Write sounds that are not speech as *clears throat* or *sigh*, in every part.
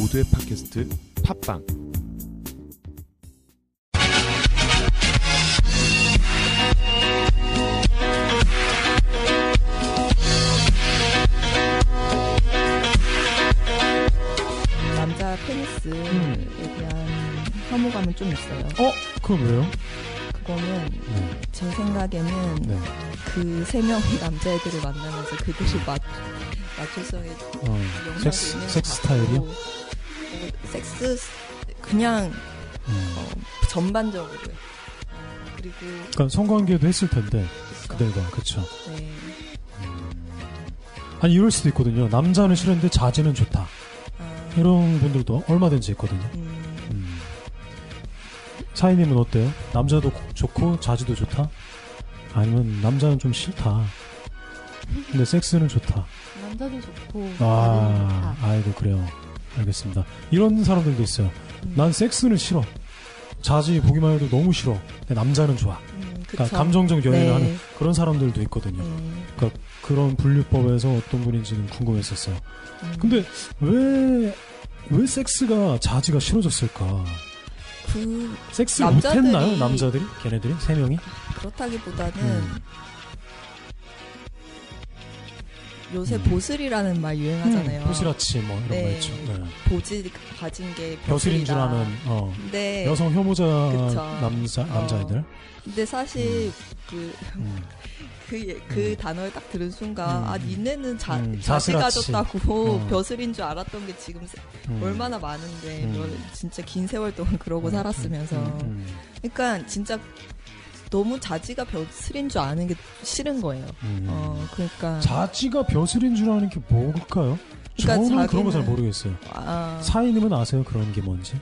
모두의 팟캐스트 팟빵 남자 페니스에 대한 혐오감은 좀 있어요. 어? 그건 왜요? 그거는 네. 제 생각에는 네. 그세 명의 남자애들을 만나면서 그들이 맞, 맞춤성에 어, 영향을 섹스, 섹스 스타일이요? 뭐 섹스 스- 그냥 음. 어, 전반적으로요. 그리고 그러니까 성관계도 했을 텐데. 그들과 그쵸 네. 아니 이럴 수도 있거든요 남자는 싫은데 자지는 좋다 아, 이런 분들도 얼마든지 있거든요 음, 음. 사인님은 어때요? 남자도 고- 좋고 자지도 좋다? 아니면 남자는 좀 싫다 근데 섹스는 좋다 남자도 좋고 아 아, 아이고 그래요 알겠습니다 이런 사람들도 있어요 음. 난 섹스는 싫어 자지 보기만 해도 너무 싫어 근데 남자는 좋아 음. 그러니까 감정적 연애를 네. 하는 그런 사람들도 있거든요 네. 그러니까 그런 분류법에서 어떤 분인지는 궁금했었어요. 음. 근데 왜, 왜 섹스가 자지가 싫어졌을까? 그 섹스 남자들이- 못했나요? 남자들이? 걔네들이? 세 명이? 그렇다기보다는 요새 음. 보슬이라는 말 유행하잖아요. 음, 보시라치 뭐 이런 네. 거 있죠. 네. 보지 가진 게 벼슬인 줄. 아는 어, 근데 여성 혐오자 그쵸. 남자, 어. 남자애들. 근데 사실 그 음. *laughs* 그, 예- 그 음. 단어를 딱 들은 순간 음. 아 니네는 자, 음, 자스라치. 가졌다고 *laughs* 어. 벼슬인 줄 알았던 게 지금 세- 음. 얼마나 많은데 음. 뭐 진짜 긴 세월 동안 그러고 음, 살았으면서 음, 음, 그러니까 진짜 너무 자지가 벼슬인 줄 아는 게 싫은 거예요. 음. 어 그러니까 자지가 벼슬인 줄 아는 게 뭘까요? 그러니까 저는 그런 거 잘 모르겠어요. 아, 사인님은 아세요? 그런 게 뭔지?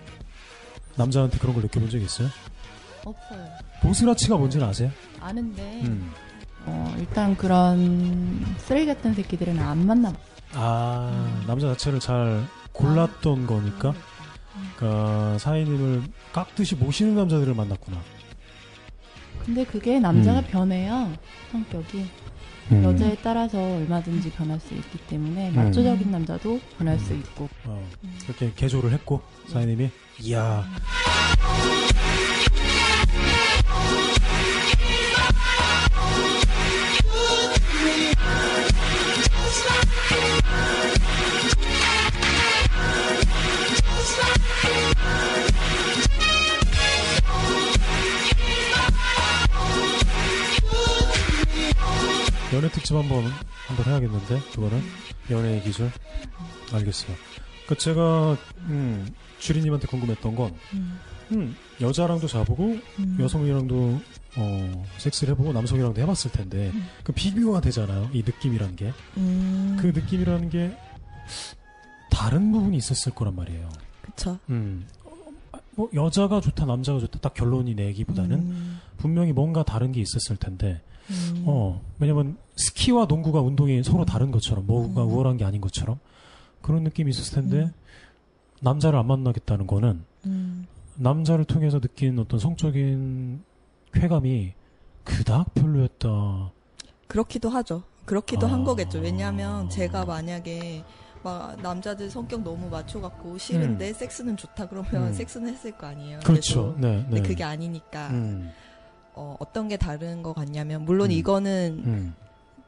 남자한테 그런 걸 느껴본 적 있어요? 없어요. 보스라치가 뭔지는 아세요? 아는데 음. 어, 일단 그런 쓰레기 같은 새끼들은 안 만나. 아, 음. 남자 자체를 잘 골랐던 거니까, 그러니까 사인님을 깍듯이 모시는 남자들을 만났구나. 근데 그게 남자가 음. 변해요. 성격이 음. 여자에 따라서 얼마든지 변할 수 있기 때문에 마초적인 남자도 변할 수 있고. 어, 그렇게 개조를 했고, 사인님이, 이야, 연애 특집 한번, 한번 해야겠는데, 그거는? 연애의 기술? 알겠어요. 그 제가, 음, 주리님한테 궁금했던 건, 음, 음, 여자랑도 자보고, 음. 여성이랑도 어, 섹스를 해보고 남성이랑도 해봤을 텐데 음. 그 비교가 되잖아요. 이 느낌이란 게. 음, 그 느낌이라는 게 다른 부분이 있었을 거란 말이에요. 그쵸. 음. 뭐 여자가 좋다 남자가 좋다 딱 결론이 내기보다는 음, 분명히 뭔가 다른 게 있었을 텐데 음, 어 왜냐면 스키와 농구가 운동이 서로 다른 것처럼 뭐가 음. 우월한 게 아닌 것처럼 그런 느낌이 있었을 텐데 음. 남자를 안 만나겠다는 거는 음, 남자를 통해서 느낀 어떤 성적인 쾌감이 그닥 별로였다. 그렇기도 하죠. 그렇기도 아. 한 거겠죠. 왜냐하면 제가 만약에 막 남자들 성격 너무 맞춰갖고 싫은데 섹스는 좋다 그러면 음. 섹스는 했을 거 아니에요. 그렇죠. 네, 네. 근데 그게 아니니까 음, 어, 어떤 게 다른 것 같냐면 물론 음. 이거는 음,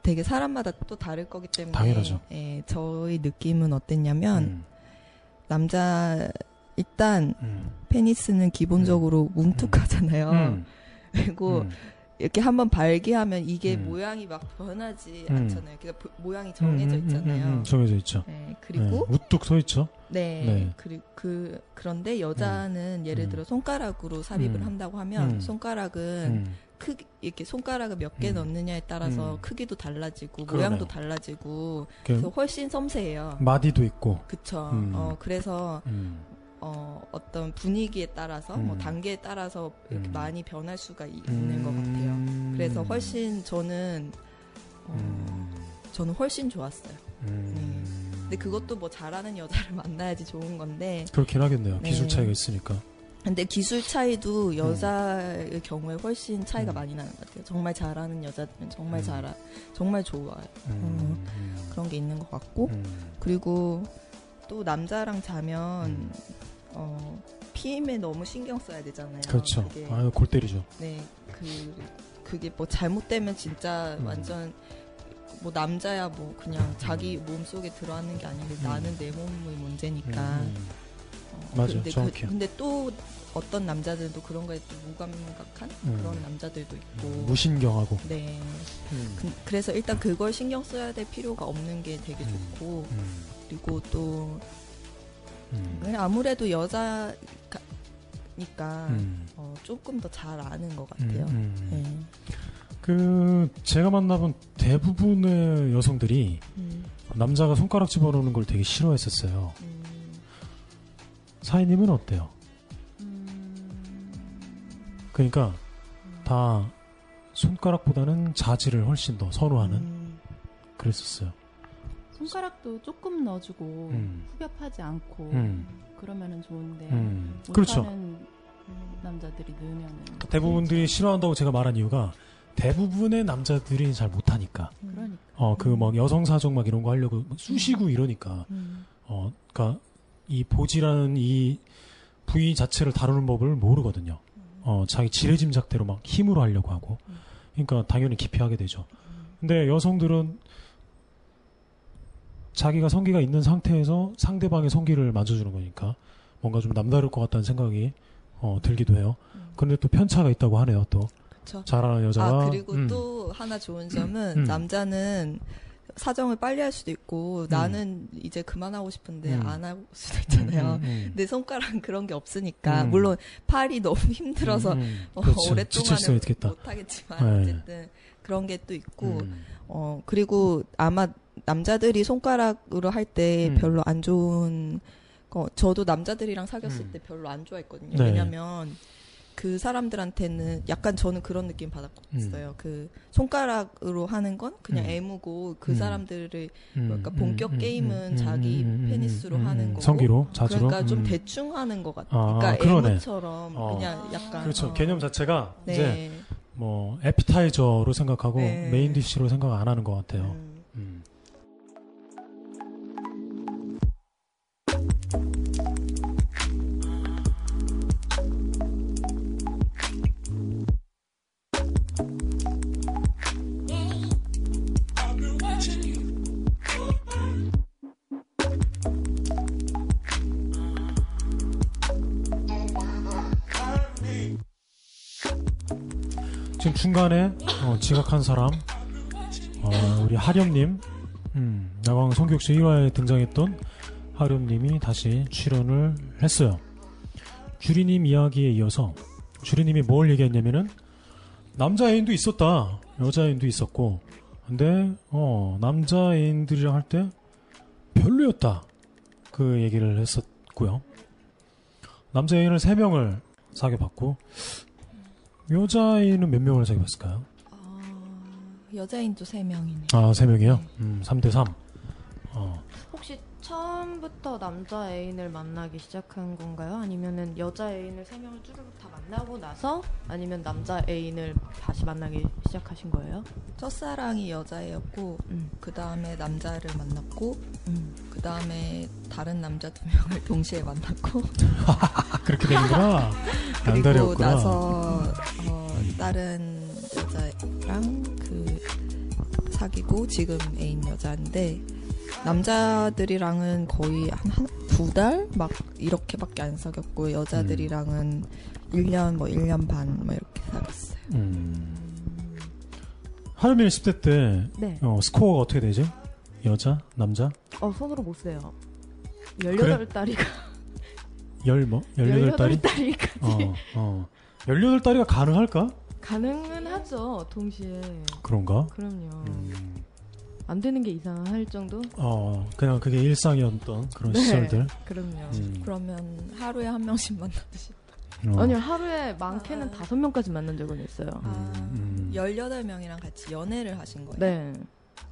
되게 사람마다 또 다를 거기 때문에 당연하죠. 예, 저의 느낌은 어땠냐면 음, 남자 일단 음, 페니스는 기본적으로 뭉툭하잖아요. 음, *laughs* 그리고 음, 이렇게 한번 발기하면 이게 음. 모양이 막 변하지 음. 않잖아요. 그러니까 보- 모양이 정해져 음, 음, 있잖아요. 음, 음, 정해져 있죠. 네, 그리고 네, 우뚝 서 있죠. 네, 네. 그리, 그 그런데 여자는 예를 음. 들어 손가락으로 삽입을 음. 한다고 하면 음. 손가락은 음, 크기 이렇게 손가락을 몇개 음. 넣느냐에 따라서 음. 크기도 달라지고 그러네요. 모양도 달라지고 그 그래서 훨씬 섬세해요. 마디도 있고. 그쵸. 음. 어, 그래서 음, 어, 어떤 분위기에 따라서 뭐 음. 단계에 따라서 이렇게 음. 많이 변할 수가 이- 있는 것 같아요. 음, 그래서 훨씬 저는 어, 음, 저는 훨씬 좋았어요. 음. 근데 그것도 뭐 잘하는 여자를 *laughs* 만나야지 좋은 건데 그렇긴 하겠네요. 네. 기술 차이가 있으니까. 근데 기술 차이도 여자의 경우에 훨씬 차이가 음. 많이 나는 것 같아요. 정말 잘하는 여자들은 정말 음. 잘하, 정말 좋아요. 음, 음, 그런 게 있는 것 같고 음, 그리고 또 남자랑 자면 어, 피임에 너무 신경 써야 되잖아요. 그렇죠. 그게, 아유 골 때리죠. 네, 그 그게 뭐 잘못되면 진짜 음. 완전 뭐 남자야 뭐 그냥 자기 몸 속에 들어가는 게 아니고 음. 나는 내 몸의 문제니까. 음, 음. 어, 맞아요. 근데, 정확해요. 근데 또 어떤 남자들도 그런 거에 또 무감각한 음. 그런 남자들도 있고. 무신경하고. 네. 음. 그, 래서 일단 그걸 신경 써야 될 필요가 없는 게 되게 음. 좋고 음. 그리고 또 음. 그냥 아무래도 여자니까 음. 어, 조금 더 잘 아는 것 음, 같아요. 음. 네. 그 제가 만나본 대부분의 여성들이 음, 남자가 손가락 집어넣는 걸 되게 싫어했었어요. 음, 사인님은 어때요? 그러니까 다 손가락보다는 자지를 훨씬 더 선호하는 음, 그랬었어요. 손가락도 조금 넣어주고 음. 후벼파지 않고 음. 그러면은 좋은데 음. 그렇죠. 남자들이 넣으면은 대부분들이 싫어한다고 제가 말한 이유가 대부분의 남자들이 잘 못하니까. 그러니까 어, 그 막 여성 사정 막 이런 거 하려고 막 쑤시고 이러니까. 음, 어, 그니까 이 보지라는 이 부위 자체를 다루는 법을 모르거든요. 어, 자기 지레짐작대로 막 힘으로 하려고 하고. 그러니까 당연히 기피하게 되죠. 근데 여성들은 자기가 성기가 있는 상태에서 상대방의 성기를 만져주는 거니까 뭔가 좀 남다를 것 같다는 생각이 어, 들기도 해요. 근데 또 편차가 있다고 하네요. 또 그쵸. 잘하는 여자가 아 그리고 음, 또 하나 좋은 점은 음. 남자는 사정을 빨리 할 수도 있고 나는 이제 그만하고 싶은데 음. 안 하고 수도 있잖아요. 음, 음, 내 손가락은 그런 게 없으니까 음. 물론 팔이 너무 힘들어서 음, 음. 어, 그렇죠. 있겠다. 못하겠지만 네. 어쨌든 그런 게 또 있고 음. 어 그리고 아마 남자들이 손가락으로 할때 음. 별로 안 좋은 거 저도 남자들이랑 사귀었을 음. 때 별로 안 좋아했거든요. 네. 왜냐면 그 사람들한테는 약간 저는 그런 느낌 받았어요. 그 손가락으로 하는 건 그냥 음. 애무고 그 음. 사람들을 음, 그러니까 음, 본격 음, 게임은 음, 자기 음, 음, 페니스로 음, 하는 음. 거고 성기로 자주로 그러니까 좀 음. 대충 하는 것 같아. 아, 그러니까 그러네. 애무처럼 어. 그냥 약간 그렇죠. 어, 개념 자체가 네. 이제 뭐 에피타이저로 생각하고 네. main dish로 생각 안 하는 것 같아요. 지금 중간에 어, 지각한 사람 어, 우리 하렴님 음, 야광 성격쇼 1화에 등장했던 하렴님이 다시 출연을 했어요. 주리님 이야기에 이어서 주리님이 뭘 얘기했냐면은 남자 애인도 있었다 여자 애인도 있었고 근데 어 남자 애인들이랑 할 때 별로였다 그 얘기를 했었고요. 남자 애인을 3명을 사귀어봤고 여자애인은 몇 명을 사귀어봤을까요? 아, 여자인도 세 명이네. 아, 세 명이요? 음, 3대 3. 어, 혹시 처음부터 남자 애인을 만나기 시작한 건가요? 아니면은 여자 애인을 세 명을 쭈르륵 다 만나고 나서 아니면 남자 애인을 다시 만나기 시작하신 거예요? 첫사랑이 여자애였고 음. 그 다음에 남자를 만났고 음. 그 다음에 다른 남자 두 명을 *laughs* 동시에 만났고 아, *laughs* 그렇게 되는구나. 그리고 양다리였구나. 나서 어, 다른 여자랑 그 사귀고 지금 애인 여자인데 남자들이랑은 거의 한 두 달 막 이렇게밖에 안 사귀었고 여자들이랑은 1년 뭐 1년 반 뭐 이렇게 사귀었어요. 음. 하루민 10대 때, 네. 어, 스코어가 어떻게 되죠? 여자? 남자? 어, 손으로 못 세요. 18다리가 *laughs* 열 뭐? 18달이? 18다리까지 어, 어. 18달이가 가능할까? 가능은 하죠. 동시에. 그런가? 그럼요. 음, 안 되는 게 이상할 정도? 어, 그냥 그게 일상이었던 그런 네. 시절들. 그럼요. 음, 그러면 하루에 한 명씩 만나듯이 어. 아니요, 하루에 많게는 아. 다섯 명까지 만난 적은 있어요. 아, 음. 18명이랑 같이 연애를 하신 거예요? 네.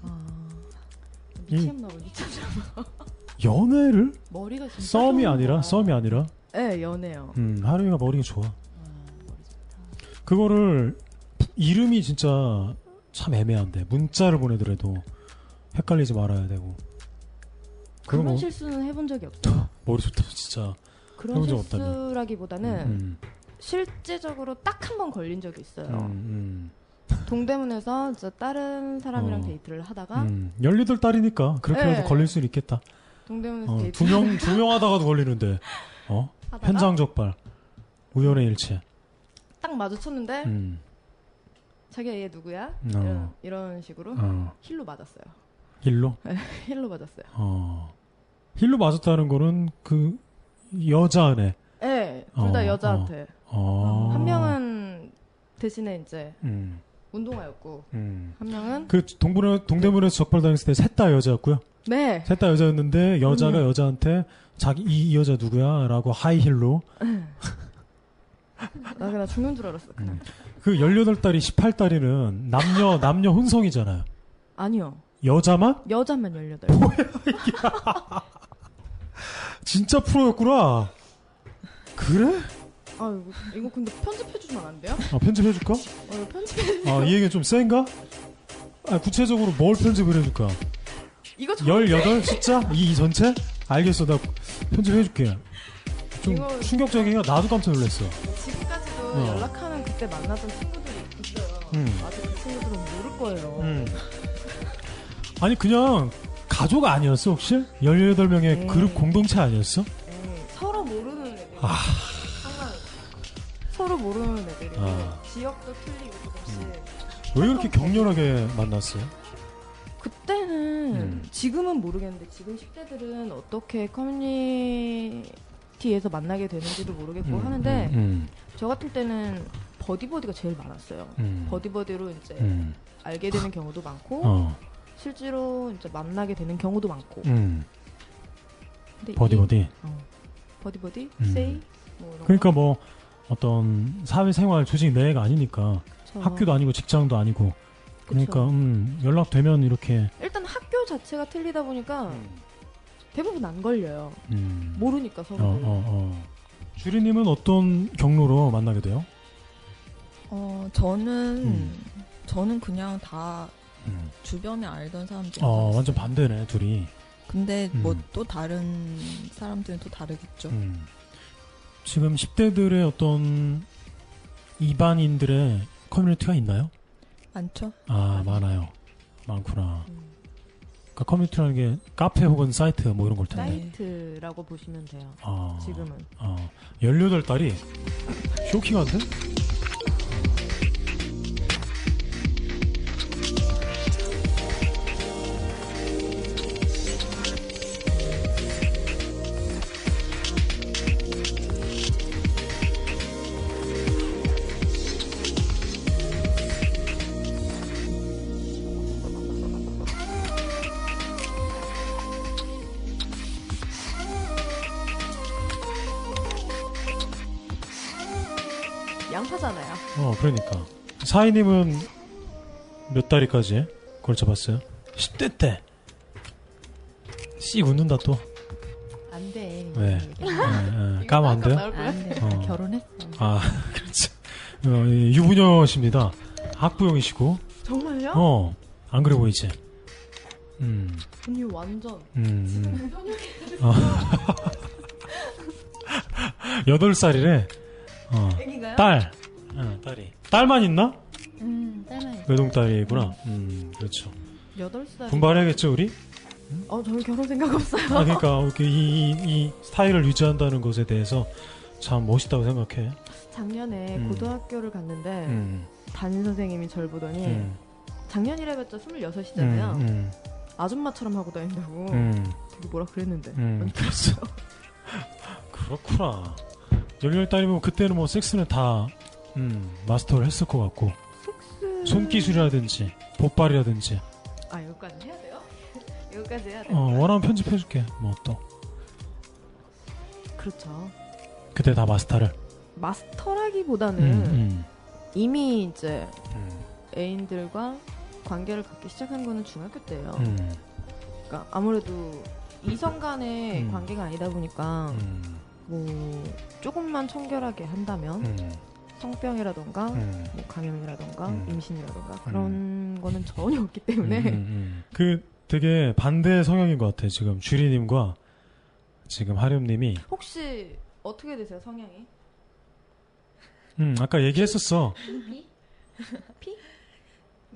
아, 이- 미쳤나 봐, 미쳤나 봐. 연애를? 머리가 진짜 썸이 아니라? 거야. 썸이 아니라? 네, 연애요. 음, 하루이가 머리가 좋아. 아, 머리 좋다. 그거를 이름이 진짜 참 애매한데 문자를 보내더라도 헷갈리지 말아야 되고 그런 뭐 실수는 해본 적이 없어요. 머리 좋다 진짜. 그런. 실수라기보다는 음, 실제적으로 딱 한 번 걸린 적이 있어요. 음, 동대문에서 이제 다른 사람이랑 어. 데이트를 음, 하다가 음. 18살이니까 그렇게라도 네. 걸릴 수는 있겠다. 동대문에서 어, 데이트 두 명, 두 명 하다가도 걸리는데. 어? 하다가 현장 적발. 우연의 일치. 딱 마주쳤는데 음, 자기가 얘 누구야? 어. 이런, 이런 식으로 어. 힐로 맞았어요. *laughs* 힐로? 힐로 맞았어요. 어. 힐로 맞았다는 거는 그 여자네. 네, 둘다 어, 여자한테. 어. 한 명은 대신에 이제 음, 운동화였고 음. 한 명은 그 동부는 동대문에서 적발당했을 때 셋 다 여자였고요. 네 셋 다 여자였는데 여자가 음. 여자한테 자기 이, 이 여자 누구야라고 하이힐로 나 그냥 죽는 줄 알았어. 그냥. 음. 그 18달이 18달이는 남녀 남녀 혼성이잖아요. 아니요 여자만 여자만 18. 진짜 프로였구나. 그래? 아 이거, 이거 근데 편집해주면 안 돼요? 아, 편집해 줄까? 어, 편집해. 아, 이 얘기 좀 센가? 아, 구체적으로 뭘 편집을 해 줄까? 이거 저18 숫자? 이, 이 전체? 알겠어. 나 편집해 줄게. 좀 이거- 충격적이야. 나도 깜짝 놀랐어. 지금까지도 어. 연락하는 그때 만나던 친구들이 있어요. 음. 아직 그 친구들은 모를 거예요. 음. 아니 그냥 가족 아니었어 혹시? 18명의 네. 그룹 공동체 아니었어? 에이, 서로 모르는 애들. 아. 서로 모르는 애들이고 아. 지역도 틀리고 조금씩. 왜 이렇게 격렬하게 만났어요? 그때는 음. 지금은 모르겠는데 지금 10대들은 어떻게 커뮤니티에서 만나게 되는지도 모르겠고 음, 하는데 음, 저 같은 때는 버디버디가 제일 많았어요. 음, 버디버디로 이제 음, 알게 되는 경우도 많고 어, 실제로 이제 만나게 되는 경우도 많고. 음, 근데 버디 이- 버디. 어, 버디 버디, 음. 세이 뭐 이런 그러니까 거. 뭐 어떤 사회생활 조직 내가 아니니까 그쵸. 학교도 아니고 직장도 아니고 그러니까. 음, 연락되면 이렇게 일단 학교 자체가 틀리다 보니까 대부분 안 걸려요. 음, 모르니까 어, 서로. 어, 어. 주리님은 어떤 경로로 만나게 돼요? 어, 저는, 음. 저는 그냥 다 음. 주변에 알던 사람들. 어, 완전 반대네 둘이. 근데 음. 뭐또 다른 사람들은 또 다르겠죠. 음. 지금 10대들의 어떤 이반인들의 커뮤니티가 있나요? 많죠? 아, 많아요. 많구나. 음. 그러니까 커뮤니티라는 게 카페 혹은 사이트 뭐 이런 걸 텐데. 사이트라고 보시면 돼요. 아, 지금은. 아, 18달이 쇼킹한데? 양파잖아요. 어, 그러니까. 사이님은 몇 달이까지 걸쳐봤어요? 10대 때. 씩 웃는다 또. 안 돼. 왜? 예, 예. 까면 안 돼요? 안 돼. 어. 나 결혼했어. 아, *laughs* 그렇지. 어, 이 유부녀십니다. 학부형이시고. 정말요? 어, 안 그래 보이지? 음, 언니 완전. 음, 음. 어. *laughs* 8살이래. 어, 애기가요? 딸. 어, 딸이. 딸만 있나? 음, 딸만 있어. 외동 딸이구나. 음, 그렇죠. 8살. 분발해야겠죠, 우리? 어, 저는 결혼 생각 없어요. 아, 그러니까 이렇게 이, 이, 이 스타일을 유지한다는 것에 대해서 참 멋있다고 생각해. 작년에 음. 고등학교를 갔는데 음, 담임 선생님이 저를 보더니 음, 작년이라 봤자 26이잖아요. 음, 음, 아줌마처럼 하고 다닌다고 음, 되게 뭐라 그랬는데. 음, 그랬어. *laughs* 그렇구나. 18달이면 그때는 뭐 섹스는 다, 음, 마스터를 했을 것 같고. 손기술이라든지, 보빨이라든지. 아, *laughs* 여기까지 해야 돼요? 여기까지 해야 돼요? 어, 원하면 편집해줄게. 뭐 또. 그렇죠. 그때 다 마스터를. 마스터라기보다는 음, 음, 이미 이제 음, 애인들과 관계를 갖기 시작한 거는 중학교 때예요. 음, 그러니까 아무래도 이성 간의 음. 관계가 아니다 보니까 음, 뭐 조금만 청결하게 한다면 음, 성병이라던가 음. 뭐 감염이라던가 음. 임신이라던가 그런 거는 전혀 없기 때문에 음, 음, 음. 그 되게 반대 성향인 것 같아. 지금 주리님과 지금 하렴님이. 혹시 어떻게 되세요 성향이? 음, 아까 얘기했었어. *laughs*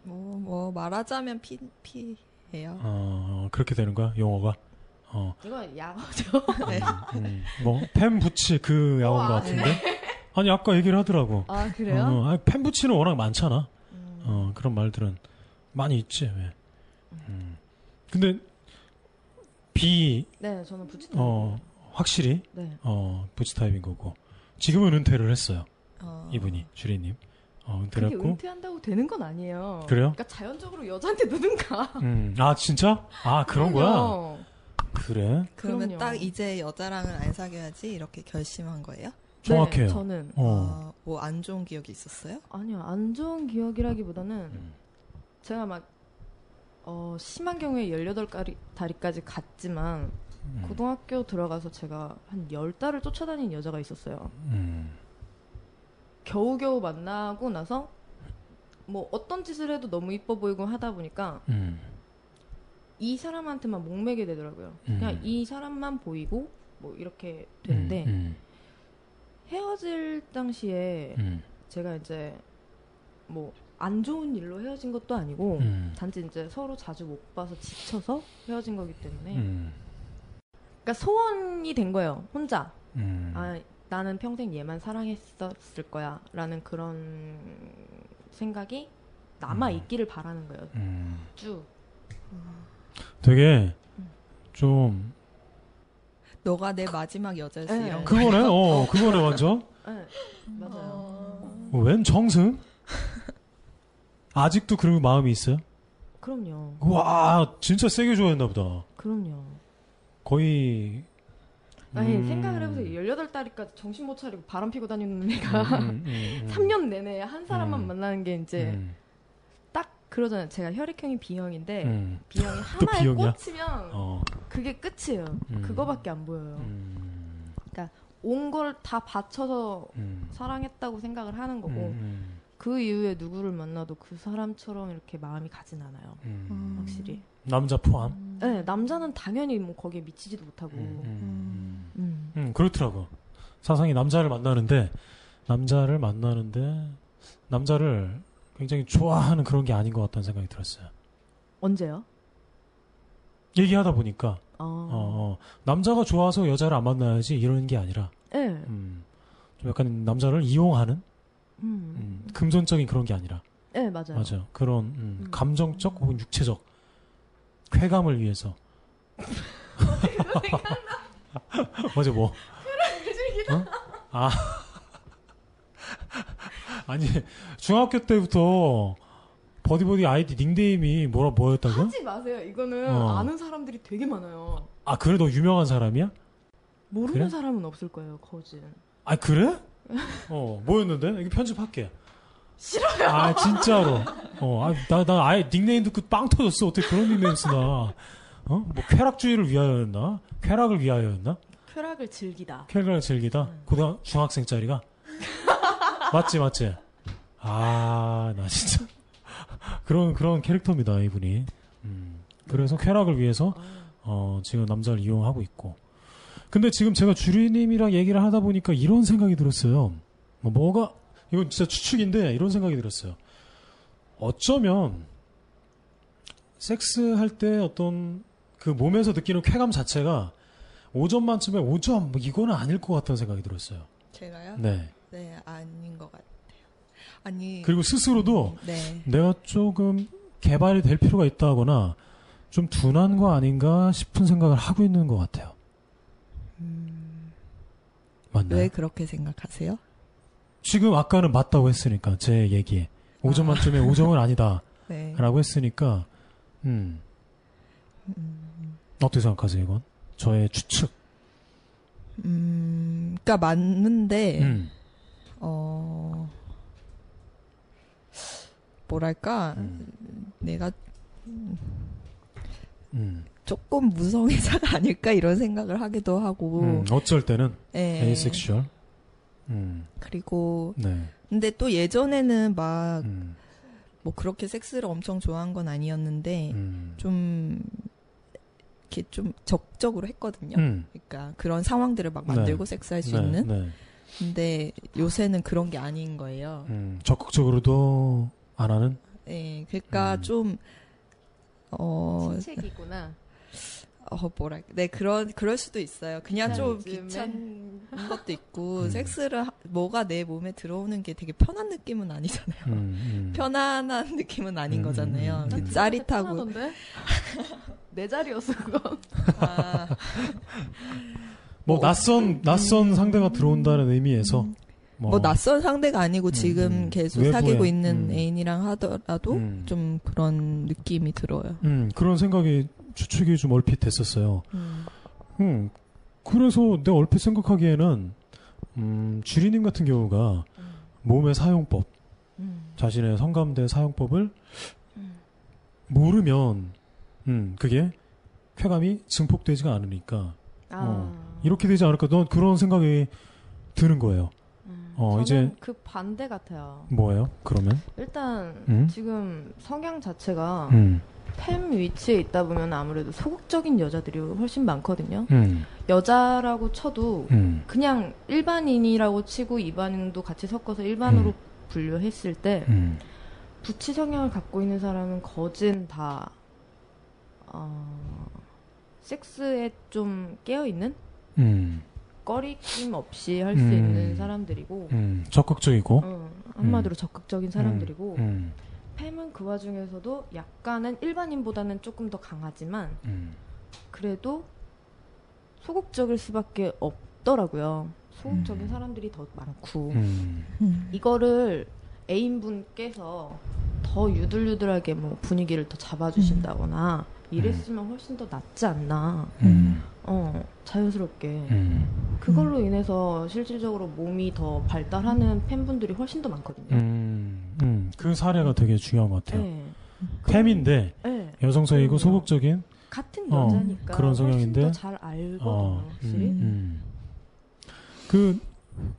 뭐, 뭐, 말하자면 피, 피예요. 어, 그렇게 되는 거야, 용어가. 어, 이건 야거죠. 네. 음, 뭐, 펜부치 그 야구인 것 와, 같은데? 아니, 아까 얘기를 하더라고. 아 그래요? 어, 아니, 펜부치는 워낙 많잖아. 음. 어, 그런 말들은 많이 있지, 왜. 음. 근데, 비, 네 저는 부치. 어, 확실히, 네. 어, 부치 타입인 거고. 지금은 은퇴를 했어요. 어. 이분이, 주리님. 어, 은퇴를 했고. 은퇴한다고 되는 건 아니에요. 그래요? 그러니까 자연적으로 여자한테 누든가. 음, 아, 진짜? 아, 그런 거야? 그래? 그러면 그럼요. 딱 이제 여자랑은 안 사귀어야지 이렇게 결심한 거예요? 정확해요. 네, 저는 어. 어, 뭐 안 좋은 기억이 있었어요? 아니요 안 좋은 기억이라기보다는 음. 제가 막 어, 심한 경우에 18다리까지 갔지만 음. 고등학교 들어가서 제가 한 10달을 쫓아다닌 여자가 있었어요. 음. 겨우겨우 만나고 나서 뭐 어떤 짓을 해도 너무 이뻐 보이고 하다 보니까 음. 이 사람한테만 목매게 되더라고요. 음. 그냥 이 사람만 보이고 뭐 이렇게 되는데 음. 헤어질 당시에 음. 제가 이제 뭐 안 좋은 일로 헤어진 것도 아니고 음. 단지 이제 서로 자주 못 봐서 지쳐서 헤어진 거기 때문에 음. 그러니까 소원이 된 거예요 혼자 음. 아 나는 평생 얘만 사랑했었을 거야 라는 그런 생각이 남아 음. 있기를 바라는 거예요 음. 쭉 되게 음. 좀 너가 내 마지막 여자였어 네. 이런 거. 그거네. 어, 그거네 완전. *laughs* 네, 맞아요 어. 어, 웬 정승? 아직도 그런 마음이 있어요? 그럼요 와, 진짜 세게 좋아했나 보다. 그럼요 거의 아니 음. 생각을 해보세요 18다리까지 정신 못 차리고 바람 피고 다니는 애가 음, 음, 음, 음. *laughs* 3년 내내 한 사람만 음. 만나는 게 이제 음, 딱 그러잖아요. 제가 혈액형이 B형인데 음. B형이 또 하나에 B형이야? 꽂히면 어. 그게 끝이에요. 음. 그거밖에 안 보여요. 음. 온걸 다 바쳐서 음. 사랑했다고 생각을 하는 거고 음, 그 이후에 누구를 만나도 그 사람처럼 이렇게 마음이 가진 않아요. 음. 음. 확실히. 남자 포함. 네, 남자는 당연히 뭐 거기에 미치지도 못하고. 음, 음. 음. 음, 그렇더라고. 사상이 남자를 만나는데, 남자를 만나는데, 남자를 굉장히 좋아하는 그런 게 아닌 것 같다는 생각이 들었어요. 언제요? 얘기하다 보니까, 어. 어, 어, 남자가 좋아서 여자를 안 만나야지 이런 게 아니라, 네. 음, 좀 약간 남자를 이용하는, 음. 음, 금전적인 그런 게 아니라, 네, 맞아요. 맞아요. 그런, 음, 음. 감정적 혹은 육체적 쾌감을 위해서. *laughs* *laughs* 맞아, 뭐. 어? 아. 아니, 중학교 때부터 버디버디 아이디 닉네임이 뭐라 뭐였다고? 하지 마세요. 이거는 어. 아는 사람들이 되게 많아요. 아, 그래? 너 유명한 사람이야? 모르는 그래? 사람은 없을 거예요, 거진. 아, 그래? *laughs* 어, 뭐였는데? 이거 편집할게. 싫어요. 아, 진짜로. 어, 아, 나, 나 아예 닉네임 듣고 빵 터졌어. 어떻게 그런 닉네임 쓰나. 어? 뭐, 쾌락주의를 위하여였나? 쾌락을 위하여였나? 쾌락을 즐기다. 쾌락을 즐기다? 고등, 중학생 짜리가? 맞지, 맞지? 아, 나 진짜. 그런, 그런 캐릭터입니다, 이분이. 음. 그래서 쾌락을 위해서, 어, 지금 남자를 이용하고 있고. 근데 지금 제가 주리님이랑 얘기를 하다 보니까 이런 생각이 들었어요. 뭐, 뭐가, 이건 진짜 추측인데 이런 생각이 들었어요. 어쩌면, 섹스할 때 어떤 그 몸에서 느끼는 쾌감 자체가 5점 만점에 5점, 뭐 이거는 아닐 것 같다는 생각이 들었어요. 제가요? 네. 네, 아닌 것 같아요. 아니. 그리고 스스로도 네. 내가 조금 개발이 될 필요가 있다거나 좀 둔한 거 아닌가 싶은 생각을 하고 있는 것 같아요. 맞나요? 왜 그렇게 생각하세요? 지금 아까는 맞다고 했으니까 제 얘기에 5점 아. 만점에 5점은 아니다라고 네. 했으니까 음 어떻게 생각하세요 이건? 저의 추측. 음, 그니까 맞는데, 음. 어, 뭐랄까, 음. 내가 음. 조금 무성애자가 아닐까 이런 생각을 하기도 하고, 음. 어쩔 때는 예. asexual. 음. 그리고, 네. 근데 또 예전에는 막, 음. 뭐 그렇게 섹스를 엄청 좋아한 건 아니었는데 음. 좀 이렇게 좀 적적으로 했거든요. 음. 그러니까 그런 상황들을 막 네. 만들고 섹스할 수 네, 있는. 네. 근데 요새는 그런 게 아닌 거예요. 음, 적극적으로도 안 하는? 네, 그러니까 음. 좀 어, 친책이구나. 어 뭐랄, 네 그런 그럴 수도 있어요. 그냥 좀 요즘에? 귀찮은 것도 있고 음. 섹스를 하- 뭐가 내 몸에 들어오는 게 되게 편한 느낌은 아니잖아요. 음, 음. 편안한 느낌은 아닌 음, 거잖아요. 음, 그 음. 짜릿하고 편하던데? *laughs* 내 자리였어 그건. 아, 뭐, 뭐, 낯선, 낯선 상대가 들어온다는 의미에서. 뭐 낯선 상대가 아니고 지금 음, 계속 외부에, 사귀고 있는 음. 애인이랑 하더라도 음. 좀 그런 느낌이 들어요. 음, 그런 생각이 추측이 좀 얼핏 됐었어요. 음. 음, 그래서 내가 얼핏 생각하기에는, 음, 주리님 같은 경우가 몸의 사용법, 음. 자신의 성감대 사용법을 음. 모르면, 음, 그게 쾌감이 증폭되지가 않으니까, 아. 어, 이렇게 되지 않을까, 넌 그런 생각이 드는 거예요. 음, 어, 이제- 그 반대 같아요. 뭐예요, 그러면? 일단 음? 지금 성향 자체가 음, 팸 위치에 있다 보면 아무래도 소극적인 여자들이 훨씬 많거든요. 음, 여자라고 쳐도 음, 그냥 일반인이라고 치고 일반인도 같이 섞어서 일반으로 음. 분류했을 때 음, 부치 성향을 갖고 있는 사람은 거진 다 어, 섹스에 좀 깨어 있는 음, 꺼리낌 없이 할수 음. 있는 사람들이고 음, 적극적이고, 어, 한마디로 적극적인 사람들이고 음, 팸은 그 와중에서도 약간은 일반인보다는 조금 더 강하지만 음, 그래도 소극적일 수밖에 없더라고요. 소극적인 음. 사람들이 더 많고 음, 음. 이거를 애인분께서 더 유들유들하게 뭐 분위기를 더 잡아주신다거나 이랬으면 훨씬 더 낫지 않나. 음, 어 자연스럽게 음, 그걸로 인해서 실질적으로 몸이 더 발달하는 팬분들이 훨씬 더 많거든요. 음, 음, 그 사례가 되게 중요한 것 같아요. 네. 팸인데 네. 여성성이고. 소극적인 같은 어, 여자니까 그런 성향인데? 잘 알거든요. 어, 확실히. 음. 음. 그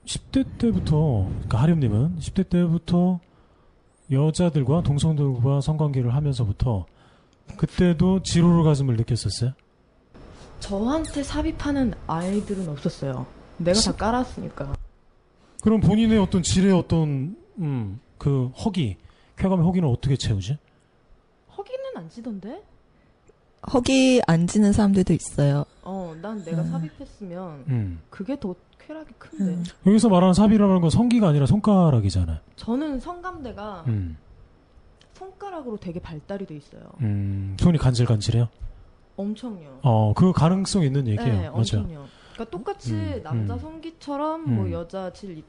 10대 때부터 그러니까 하림님은 10대 때부터 여자들과 동성들과 성관계를 하면서부터 그때도 지로르가즘을 느꼈었어요. 저한테 삽입하는 아이들은 없었어요. 내가 다 깔았으니까. 그럼 본인의 어떤 질의 어떤 음, 그 허기, 쾌감의 허기는 어떻게 채우지? 허기는 안 지던데? 허기 안 지는 사람들도 있어요. 어, 난 내가 음. 삽입했으면 음. 그게 더 쾌락이 큰데. 음. 여기서 말하는 삽이라는 건 성기가 아니라 손가락이잖아요. 저는 성감대가 음. 손가락으로 되게 발달이 돼 있어요. 음, 손이 간질간질해요. 엄청요. 어, 그 가능성 있는 얘기예요. 네, 맞아요. 그러니까 똑같이 음, 남자 음. 성기처럼 음. 뭐 여자 질,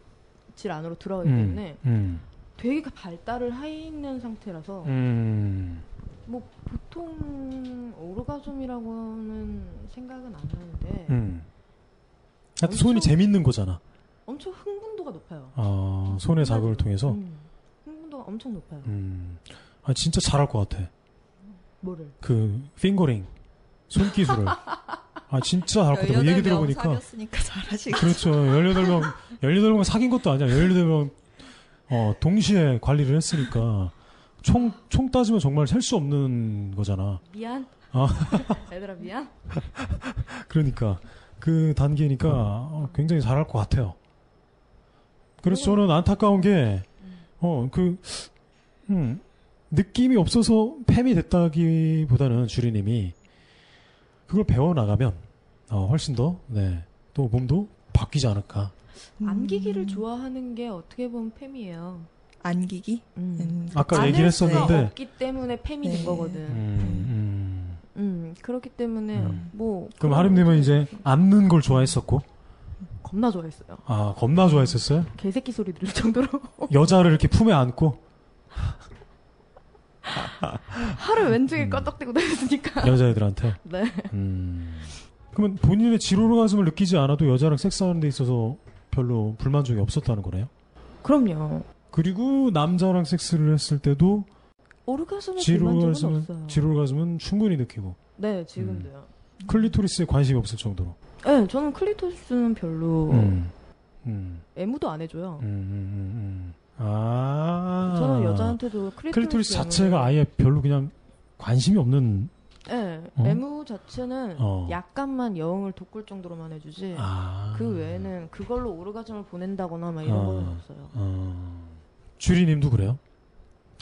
질 안으로 들어가기 음, 때문에 음, 되게 발달을 해 있는 상태라서 음, 뭐 보통 오르가즘이라고는 생각은 안 하는데 음. 하여튼 손이 재밌는 거잖아. 엄청 흥분도가 높아요. 어, 손의 자극을 통해서. 음, 엄청 높아요. 음. 아, 진짜 잘할 것 같아. 뭐를? 그, 핑거링. 손기술을. 아, 진짜 잘할 것 같아. 뭐 얘기 18명 들어보니까. 사귀었으니까 잘하시겠 그렇죠. 18명, 18명 사귄 것도 아니야. 18명, 어, 동시에 관리를 했으니까. 총, 총 따지면 정말 셀 수 없는 거잖아. 미안. 아. *laughs* 얘들아 미안. 그러니까. 그 단계니까 어, 굉장히 잘할 것 같아요. 그래서 저는 안타까운 게, 어, 그, 음, 느낌이 없어서 팸이 됐다기보다는 주리님이 그걸 배워나가면, 어, 훨씬 더, 네, 또 몸도 바뀌지 않을까. 안기기를 좋아하는 게 어떻게 보면 팸이에요. 안기기? 음. 음, 아까 얘기를 했었는데, 없기 때문에 팸이 네. 된 거거든. 음, 음. 음, 그렇기 때문에 음. 뭐 그럼 하림님은 이제 앉는 걸 좋아했었고, 겁나 좋아했어요. 아, 겁나 좋아했었어요? 개새끼 소리 들을 *laughs* 정도로 여자를 이렇게 품에 안고, 하루 왼쪽에 음. 껐덕대고 다녔으니까. 여자애들한테. *laughs* 네. 음. 그러면 본인의 질 오르가즘을 느끼지 않아도 여자랑 섹스하는 데 있어서 별로 불만족이 없었다는 거네요? 그럼요. 그리고 남자랑 섹스를 했을 때도 질 오르가즘은, 없어요. 질 오르가즘은 충분히 느끼고 네, 지금도요. 클리토리스에 관심이 없을 정도로. 네, 저는 클리토리스는 별로 음. 음. 애무도 안 해줘요. 음, 음, 음, 아. 저는 여자한테도 클리토리스, 클리토리스 자체가 아예 별로 그냥 관심이 없는. 네, 어? 애무 자체는 어. 약간만 여흥을 돋굴 정도로만 해주지. 아. 그 외에는 그걸로 오르가즘을 보낸다거나 막 이런 어. 건 없어요. 어. 주리님도 그래요?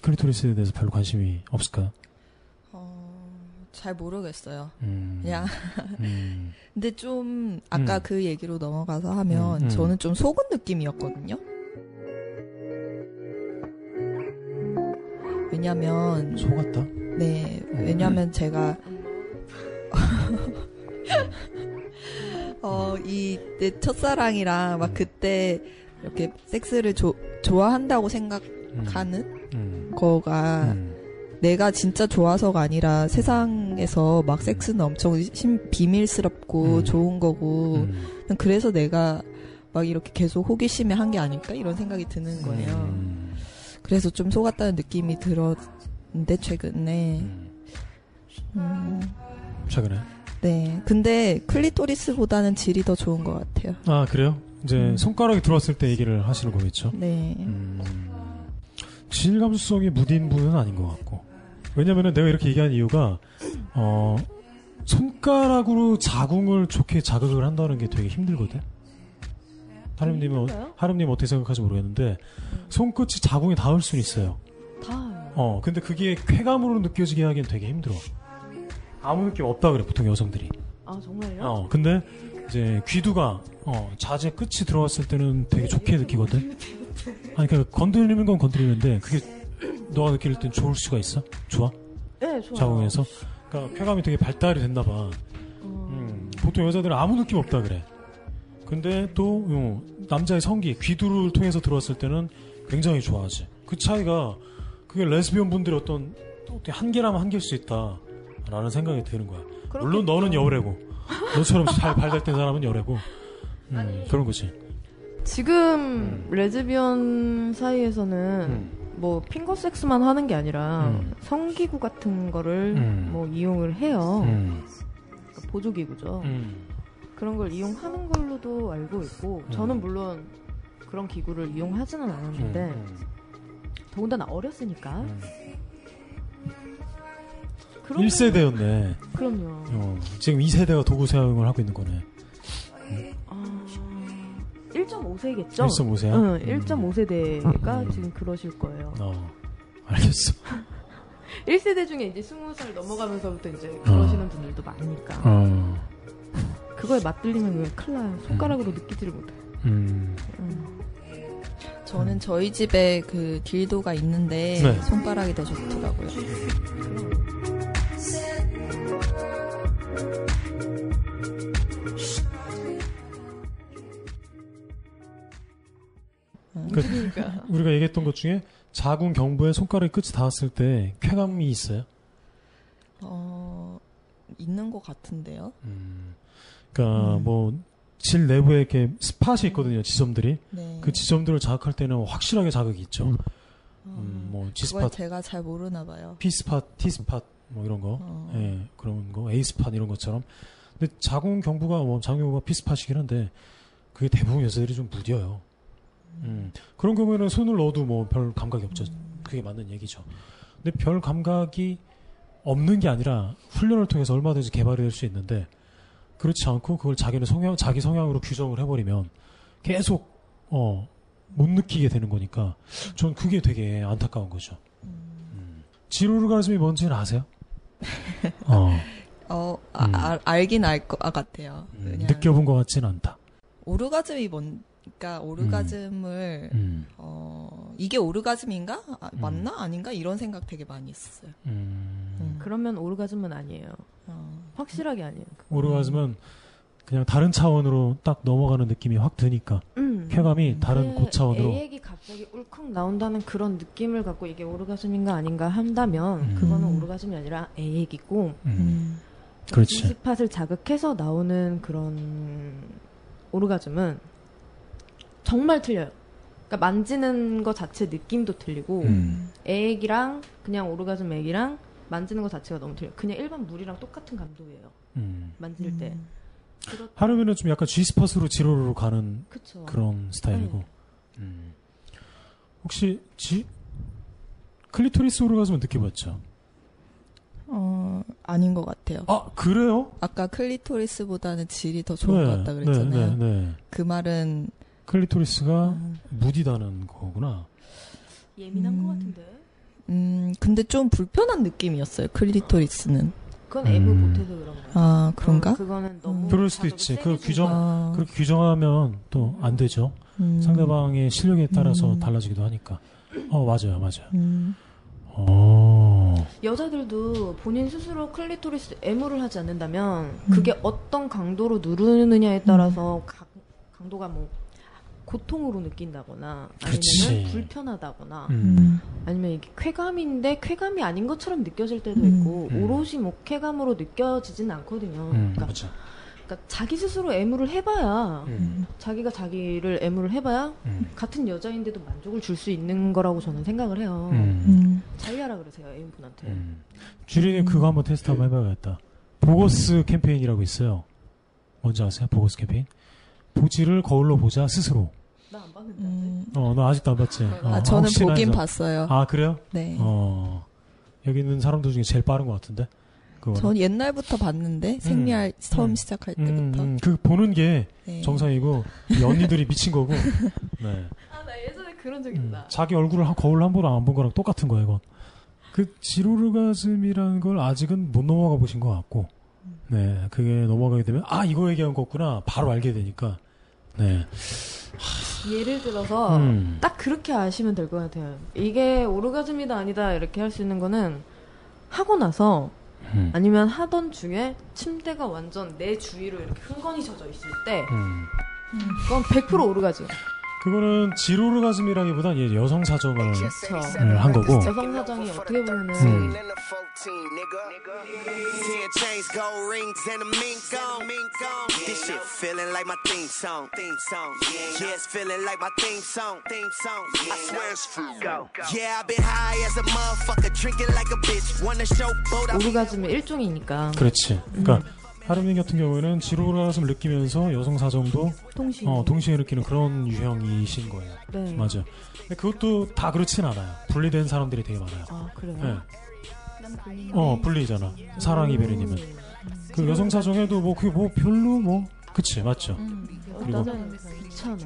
클리토리스에 대해서 별로 관심이 없을까요? 어, 잘 모르겠어요. 음. 그냥 음. *laughs* 근데 좀 아까 음. 그 얘기로 넘어가서 하면 음, 음. 저는 좀 속은 느낌이었거든요. 왜냐면 속았다? 네 왜냐면 제가 *laughs* 어 이 내 첫사랑이랑 막 그때 이렇게 섹스를 조- 좋아한다고 생각하는 음. 거가 음. 내가 진짜 좋아서가 아니라 세상에서 막 섹스는 엄청 심, 비밀스럽고 음. 좋은 거고 음. 그래서 내가 막 이렇게 계속 호기심에 한 게 아닐까 이런 생각이 드는 거예요. 음. 그래서 좀 속았다는 느낌이 들었는데 최근에 음. 음, 최근에. 네 근데 클리토리스보다는 질이 더 좋은 것 같아요. 아, 그래요? 이제 음. 손가락이 들어왔을 때 얘기를 하시는 거겠죠? 네. 음. 질 감수성이 무딘 분은 아닌 것 같고. 왜냐면은 내가 이렇게 얘기한 이유가, 어, 손가락으로 자궁을 좋게 자극을 한다는 게 되게 힘들거든? 하림님은, 어-? 하림님 어떻게 생각하지 모르겠는데, 손끝이 자궁에 닿을 수는 있어요. 다. 어, 근데 그게 쾌감으로 느껴지게 하기엔 되게 힘들어. 아무 느낌 없다 그래, 보통 여성들이. 아 정말요? 어, 근데 이제 귀두가 어, 자제 끝이 들어왔을 때는 되게 좋게 느끼거든. *laughs* 아니 그러니까 건드리는 건 건드리는데 그게 너가 느낄 땐 좋을 수가 있어? 좋아? 네, 좋아요. 자궁에서? 그러니까 쾌감이 되게 발달이 됐나 봐. 어, 음, 보통 여자들은 아무 느낌 없다 그래. 근데 또 어, 남자의 성기 귀두를 통해서 들어왔을 때는 굉장히 좋아하지. 그 차이가 그게 레스비언 분들의 어떤 어떻게 한계라면 한계일 수 있다라는 생각이 드는 거야. 물론 그렇겠죠. 너는 여래고 너처럼 잘 발달된 사람은 여래고 음, 그런 거지. 지금 레즈비언 사이에서는 음. 뭐 핑거 섹스만 하는 게 아니라 음. 성기구 같은 거를 음. 뭐 이용을 해요. 음. 그러니까 보조기구죠. 음. 그런 걸 이용하는 걸로도 알고 있고 음. 저는 물론 그런 기구를 이용하지는 않았는데 음. 더군다나 어렸으니까 음. 그런 1세대였네. 그럼요. 어, 지금 2세대가 도구 사용을 하고 있는 거네. 아, 1.5세겠죠? 1.5세야? 응, 1.5세대가 음. 지금 그러실 거예요. 어, 알겠어. *laughs* 1세대 중에 이제 20살 넘어가면서부터 이제 그러시는 분들도 많으니까. 어, 그거에 맞들리면 왜 큰일 나요. 손가락으로 느끼지를 못해. 음. 음. 저는 저희 집에 그 딜도가 있는데 네. 손가락이 더 좋더라고요. 그, 우리가 얘기했던 것 중에 자궁 경부에 손가락이 끝이 닿았을 때 쾌감이 있어요. 어, 있는 것 같은데요. 음. 그러니까 음. 뭐질 내부에 이렇게 스팟이 있거든요. 지점들이. 네. 그 지점들을 자극할 때는 확실하게 자극이 있죠. 어, 음, 뭐 그걸 G스팟, 제가 잘 모르나 봐요. P스팟, T스팟 뭐 이런 거. 어. 예, 그런 거, A스팟 이런 것처럼. 근데 자궁 경부가 뭐 자궁 경부가 P스팟이긴 한데 그게 대부분 여자들이 좀 무뎌요. 음. 그런 경우에는 손을 넣어도 뭐 별 감각이 없죠. 그게 맞는 얘기죠. 근데 별 감각이 없는 게 아니라 훈련을 통해서 얼마든지 개발이 될 수 있는데 그렇지 않고 그걸 자기는 성향 자기 성향으로 규정을 해버리면 계속 어 못 느끼게 되는 거니까 전 그게 되게 안타까운 거죠. 음. 지로르가즘이 뭔지는 아세요? *laughs* 어, 어, 아, 음. 알- 알긴 알 것 같아요. 음, 느껴본 것 같지는 않다. 오르가즘이 뭔, 그러니까 오르가즘을 음, 어, 이게 오르가즘인가? 아, 음. 맞나? 아닌가? 이런 생각 되게 많이 했었어요. 음. 음. 그러면 오르가즘은 아니에요. 어. 확실하게 아니에요. 오르가즘은 그냥 다른 차원으로 딱 넘어가는 느낌이 확 드니까 음. 쾌감이 다른 그 고차원으로 애액이 갑자기 울컥 나온다는 그런 느낌을 갖고 이게 오르가즘인가 아닌가 한다면 음. 그거는 음. 오르가즘이 아니라 애액이고 음, 음. 그렇지. G스팟을 자극해서 나오는 그런 오르가즘은 정말 틀려요. 그러니까 만지는 것 자체 느낌도 틀리고 음. 애액이랑 그냥 오르가즘 액이랑 만지는 것 자체가 너무 틀려요. 그냥 일반 물이랑 똑같은 감도예요. 음. 만질 때. 음. 그렇... 하렘은 좀 약간 G spot으로 질로 가는 그쵸. 그런 스타일이고. 네. 음. 혹시 지 클리토리스 오르가즘은 느껴봤죠? 어, 아닌 것 같아요. 아 그래요? 아까 클리토리스보다는 질이 더 좋은 것 같다 그랬잖아요. 네, 네, 네. 그 말은 클리토리스가 음, 무디다는 거구나. 예민한 음. 것 같은데. 음, 근데 좀 불편한 느낌이었어요. 클리토리스는. 그건 애무 음. 못해서 그런 거야. 아, 그런가? 어, 그거는 너무 그럴 수도 있지. 그준 규정-. 아, 그렇게 규정하면 또 안 되죠. 음, 상대방의 실력에 따라서 음. 달라지기도 하니까. 어 맞아요, 맞아요. 음, 어. 여자들도 본인 스스로 클리토리스 애무를 하지 않는다면 음. 그게 어떤 강도로 누르느냐에 따라서 가- 강도가 뭐 고통으로 느낀다거나. 아니면 불편하다거나 음. 음, 아니면 이게 쾌감인데 쾌감이 아닌 것처럼 느껴질 때도 음. 있고 음. 오롯이 뭐 쾌감으로 느껴지진 않거든요. 음, 그러니까, 맞아. 그러니까 자기 스스로 애무를 해봐야 음. 자기가 자기를 애무를 해봐야 음. 같은 여자인데도 만족을 줄 수 있는 거라고 저는 생각을 해요. 음. 음. 잘려라 그러세요 애인분한테. 음. 주린이 그거 한번 테스트 한번 해봐야겠다. 보거스 캠페인이라고 있어요. 뭔지 아세요? 보거스 캠페인? 보지를 거울로 보자 스스로. 나 안 봤는데. 음. 어, 너 아직도 안 봤지? 어, 아, 저는 보긴 해서. 봤어요. 아, 그래요? 네. 어. 여기 있는 사람들 중에 제일 빠른 것 같은데? 그거. 전 옛날부터 봤는데 생리할 처음 음. 시작할 음, 때부터. 음, 그 보는 게 네. 정상이고 이 언니들이 미친 거고. *laughs* 네. 아, 나 예전에 그런 적 음, 있다. 자기 얼굴을 한- 거울 한 번 안 본 거랑 똑같은 거예요, 이건. 그 지로르가즘이라는 걸 아직은 못 넘어가 보신 것 같고, 네, 그게 넘어가게 되면 아 이거 얘기한 거구나 바로 알게 되니까, 네, 예를 들어서 음, 딱 그렇게 아시면 될 것 같아요. 이게 오르가즘이다 아니다 이렇게 할 수 있는 거는 하고 나서 음, 아니면 하던 중에 침대가 완전 내 주위로 이렇게 흥건히 젖어 있을 때 음. 그건 100% 오르가즘. 그거는 지로르가즘이라기보단 이제 여성 사정을 그렇죠. 음, 한 거고, 여성 사정이 어떻게 보면은 음. 오르가즘의 일종이니까 그렇지. 그러니까 하루민 같은 경우에는 지로르가즘을 느끼면서 여성 사정도 동시에. 어, 동시에 느끼는 그런 유형이신 거예요. 네. 맞아요. 근데 그것도 다 그렇진 않아요. 분리된 사람들이 되게 많아요. 아 그래요. 네. 어 분리잖아. 사랑 이베리님은 그 여성 사정에도 뭐 그게 뭐 별로 뭐 그치 맞죠. 그리고- 나는 귀찮아.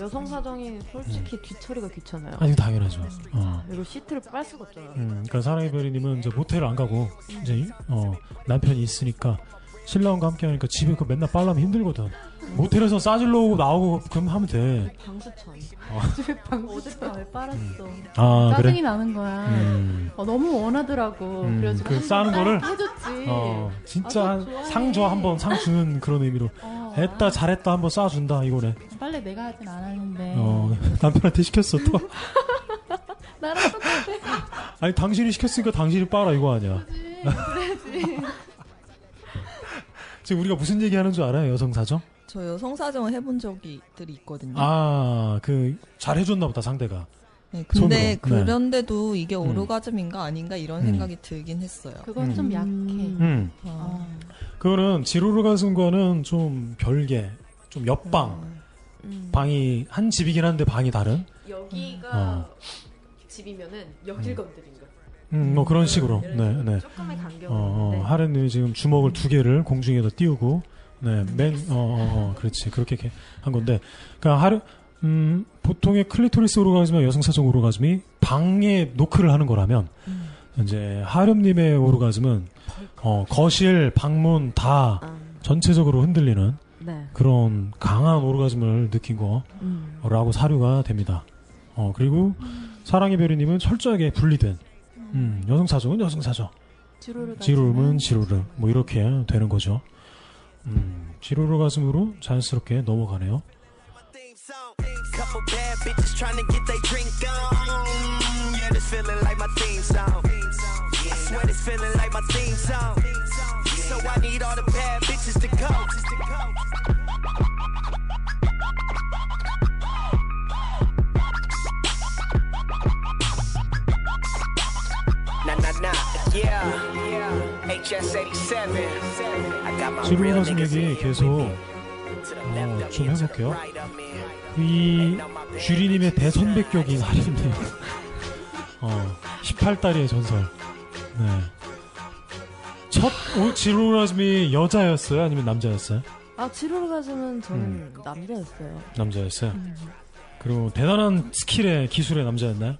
여성 사정이 솔직히 뒤처리가 귀찮아요. 아니 당연하죠. 어. 그리고 시트를 빨 수가 없잖아. 음, 그러니까 사랑 이베리님은 이제 모텔을 안 가고 이제 어 남편이 있으니까 신랑과 함께 하니까 집에 그 맨날 빨라면 힘들거든. 모텔에서 싸질러 오고 나오고 그럼 하면 돼. 방수천. 어. *laughs* 집에 방 어젯밤에 빨았어. 아 짜증이 그래. 나는 거야. 음. 어, 너무 원하더라고. 음, 그래가지고 그 싸는 거를? 딱 해줬지. 어 진짜 아, 한 좋아해. 상줘 한번 상 주는 그런 의미로 어, 했다 잘했다 한번 쏴준다 이거네. 빨래 내가 하진 않았는데. 어 *laughs* 남편한테 시켰어 또. *laughs* 나랑 똑같아. 아니 당신이 시켰으니까 당신이 빨아 이거 아니야. 지 금 우리가 무슨 얘기 하는 줄 알아요 여성 사정? 저 여성 사정을 해본 적이 들이 있거든요. 아 그 잘해줬나 보다 상대가. 네, 근데 손으로. 네. 그런데도 이게 음. 오르가즘인가 아닌가 이런 음. 생각이 들긴 했어요. 그건 음. 좀 약해. 음 어. 어. 그거는 지로르가즘과는 좀 별개, 좀 옆방 음. 방이 한 집이긴 한데 방이 다른. 여기가 어. 집이면은 여길 건드린 거. 음 뭐 그런 식으로. 예를 네 들어 네. 조금의 간격이 어, 어, 있는데 하렘님이 지금 주먹을 두 개를 공중에다 띄우고, 네, 맨, 어, 어, 어, 그렇지. 그렇게 한 건데, 그니까 하르, 음, 보통의 클리토리스 오르가즘과 여성사정 오르가즘이 방에 노크를 하는 거라면, 음. 이제 하렘님의 오르가즘은, 어, 거실, 방문 다 아, 전체적으로 흔들리는 네. 그런 강한 오르가즘을 느낀 음. 거라고 사료가 됩니다. 어, 그리고 사랑의 별이님은 철저하게 분리된, 음, 여성사정은 여성사정. 지로를 지루름은 지루름 뭐 이렇게 되는 거죠. 음, 지루르 가슴으로 자연스럽게 넘어가네요. In here 계속 어, 좀 해볼게요. 이 주리님의 대선배격인 하림님. 어, 18다리의 전설. 네. 첫 오- 지루라즘이 여자였어요? 아니면 남자였어요? 아 지루가즘은 저는 남자였어요. 남자였어요. 그리고 대단한 스킬의 기술의 남자였나요?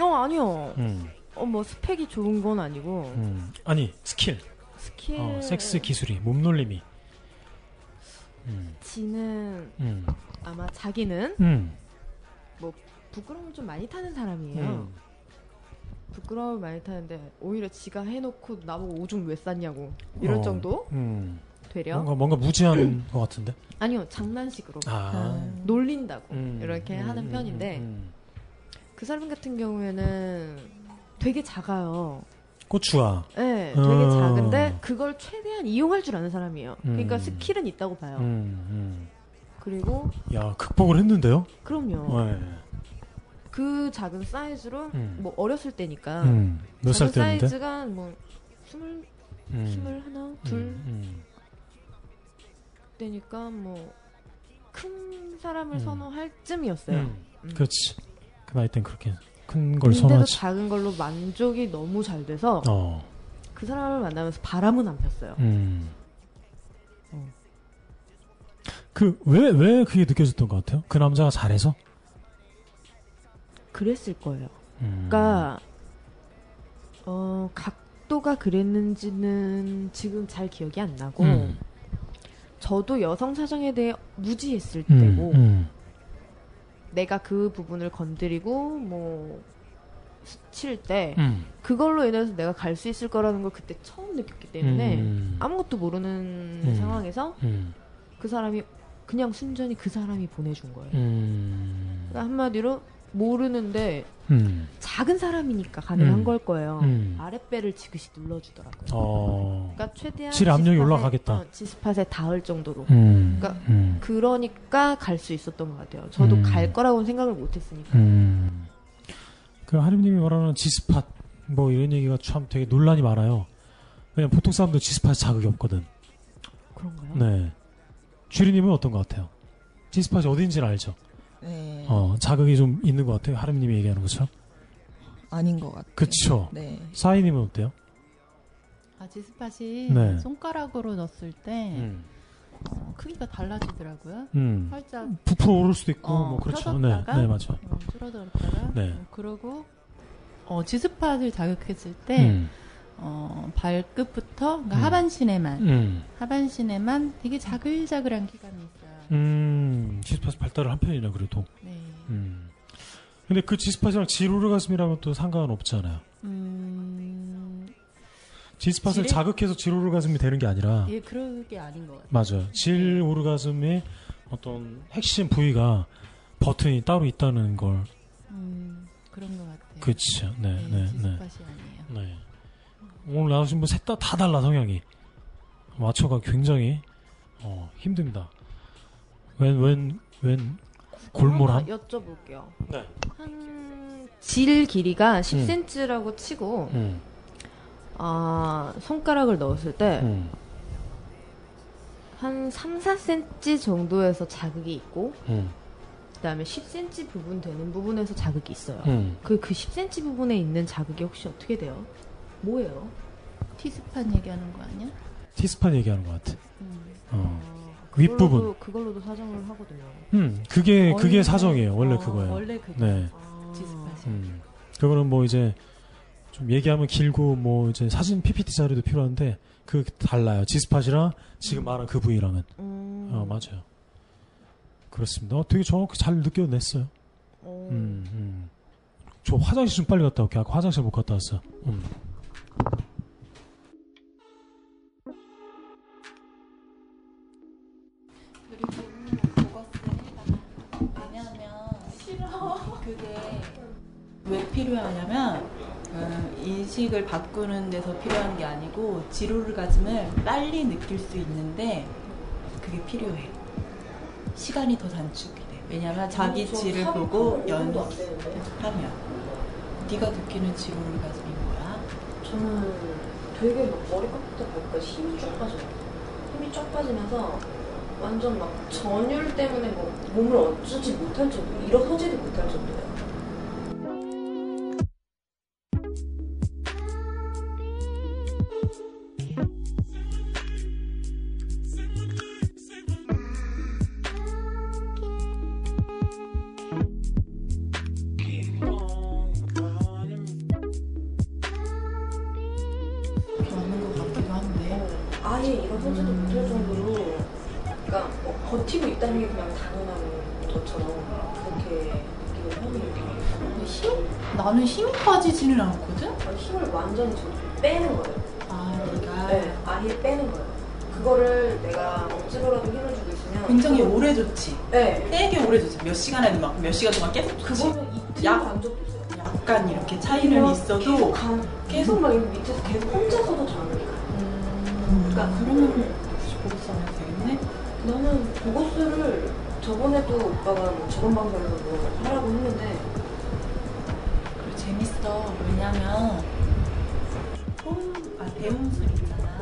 어 아니요. 음, 어 뭐 스펙이 좋은 건 아니고 음. 아니 스킬, 스킬. 어, 섹스 기술이, 몸놀림이. 음, 지는 음, 아마 자기는 음, 부끄러움을 좀 많이 타는 사람이에요. 음. 부끄러움을 많이 타는데 오히려 지가 해놓고 나보고 오줌 왜 쌌냐고 이럴 어, 정도 음. 되려. 뭔가 뭔가 무지한 *clears throat* 것 같은데. 아니요 장난식으로 아, 놀린다고 음, 이렇게 음, 하는 음, 편인데 음. 그 사람 같은 경우에는 되게 작아요. 고추와. 네, 되게 어. 작은데 그걸 최대한 이용할 줄 아는 사람이에요. 그러니까 음. 스킬은 있다고 봐요. 음, 그리고 음. 야 극복을 했는데요. 그럼요. 네. 그 작은 사이즈로 음. 뭐 어렸을 때니까 음, 몇살 작은 때였는데? 사이즈가 뭐 스물 음, 스물 하나 둘 음, 때니까 뭐 큰 사람을 음. 선호할 음. 쯤이었어요. 그렇지. 그 나이 땐 그렇게 큰 걸 선호하지. 작은 걸로 만족이 너무 잘 돼서 어. 그 사람을 만나면서 바람은 안 폈어요. 음. 어. 그, 왜, 왜 그게 느껴졌던 것 같아요? 그 남자가 잘해서? 그랬을 거예요. 음. 그러니까 어 각도가 그랬는지는 지금 잘 기억이 안 나고 음. 저도 여성 사정에 대해 무지했을 음, 때고 음. 내가 그 부분을 건드리고 뭐 스칠 때 음. 그걸로 인해서 내가 갈 수 있을 거라는 걸 그때 처음 느꼈기 때문에 음. 아무것도 모르는 음. 상황에서 음. 그 사람이 그냥 순전히 그 사람이 보내준 거예요. 음. 그러니까 한마디로 모르는데 음. 작은 사람이니까 가능한 음. 걸 거예요. 음. 아랫배를 지그시 눌러주더라고요. 어. 그러니까 최대한 질의 압력이 지스팟에- 올라가겠다. 어, 지스팟에 닿을 정도로. 음. 그러니까 음. 그러니까 갈 수 있었던 것 같아요. 저도 음. 갈 거라고는 생각을 못했으니까. 음. 그 하림님이 말하는 지스팟 뭐 이런 얘기가 참 되게 논란이 많아요. 왜냐면 보통 사람들 지스팟 자극이 없거든. 그런가요? 네. 주리님은 어떤 것 같아요? 지스팟이 어딘지는 알죠? 네. 어, 자극이 좀 있는 것 같아요. 하림님이 얘기하는 것처럼. 아닌 것 같아요. 그쵸. 네. 사이님은 어때요? 아, 지스팟이 네. 손가락으로 넣었을 때 음. 어, 크기가 달라지더라고요. 음. 살짝 부풀어 오를 수도 있고, 어, 뭐, 그렇죠. 네, 펴졌다가 네, 맞아. 어, 줄어들었다가 네. 어, 그러고 어, 지스팟을 자극했을 때 음. 어, 발끝부터 그러니까 음. 하반신에만 음. 하반신에만 되게 자글자글한 기감이 있어요. 음. 지스팟 발달을 한 편이네, 그래도. 네. 음. 근데 그 지스팟이랑 지로르가즘이랑은 또 상관은 없잖아요. 음, 지스팟을 질의- 자극해서 질오르가즘이 되는 게 아니라 예, 그게 아닌 것 같아요. 맞아요. 질 오르가즘의 어떤 핵심 부위가 버튼이 따로 있다는 걸 음, 그런 것 같아요. 그렇죠. 네, 네, 네, 네. 지스팟이 아니에요. 네. 오늘 나오신 분 셋 다 다 달라 성향이 맞춰가 굉장히 어, 힘듭니다. 웬웬웬 골몰함? 하나 여쭤볼게요. 네. 한질 길이가 10cm라고 치고 음, 아, 손가락을 넣었을 때한 음, 3, 4cm 정도에서 자극이 있고 음, 그다음에 10cm 부분 되는 부분에서 자극이 있어요. 음. 그, 그 10cm 부분에 있는 자극이 혹시 어떻게 돼요? 뭐예요? 티스판 얘기하는 거 아니야? 티스판 얘기하는 것 같아. 음. 어. 아, 윗부분. 그걸로도- 그걸로도 사정을 하거든요. 음, 그게 그게 원래- 사정이에요. 원래 어, 그거예요. 원래 그게 네. 아, 지스팟이. 음. 그거는 뭐 이제 좀 얘기하면 길고 뭐 이제 사진 PPT 자료도 필요한데 그 달라요. 지스팟이랑 지금 말한 그 부위랑은. 음, 어, 맞아요. 그렇습니다. 어, 되게 정확히 잘 느껴냈어요. 어, 음, 음. 저 화장실 좀 빨리 갔다 올게. 아까 화장실 못 갔다 왔어. 음. 왜 필요하냐면 어, 인식을 바꾸는 데서 필요한 게 아니고 지루르가즘을 빨리 느낄 수 있는데 그게 필요해. 시간이 더 단축이 돼. 왜냐면 자기 질을 보고 연습하면 네가 느끼는 지루르가즘이 뭐야? 저는 되게 막 머리 끝부터 발끝 힘이 쭉 빠져요. 힘이 쭉 빠지면서 완전 막 전율 때문에 뭐 몸을 어쩌지 못할 정도, 일어서지도 못할 정도예요. 있다는 게 그냥 당연한 것처럼 그렇게 느끼는 편이에요. 힘? 나는 힘이 빠지지는 않거든? 아니, 힘을 완전히 저 빼는 거예요. 아, 내가 네, 아예 빼는 거예요. 그거를 내가 억지로라도 힘을 주고 있으면 굉장히 그거- 오래 좋지. 네. 되게 오래 좋지. 몇 시간에도 막몇 시간 동안 계속 좋지. 그거는 이틀 약- 간 적도 있어요. 약간 이렇게 차이는 계속 있어도 간, 계속 막 이렇게 밑에서 계속 혼자서도 잠을 가요. 그러니까 그러면 저번에도 오빠가 뭐 저번 방송에서 뭐 하라고 했는데 그리고 재밌어. 왜냐면 홈, 아, 대음술 있잖아.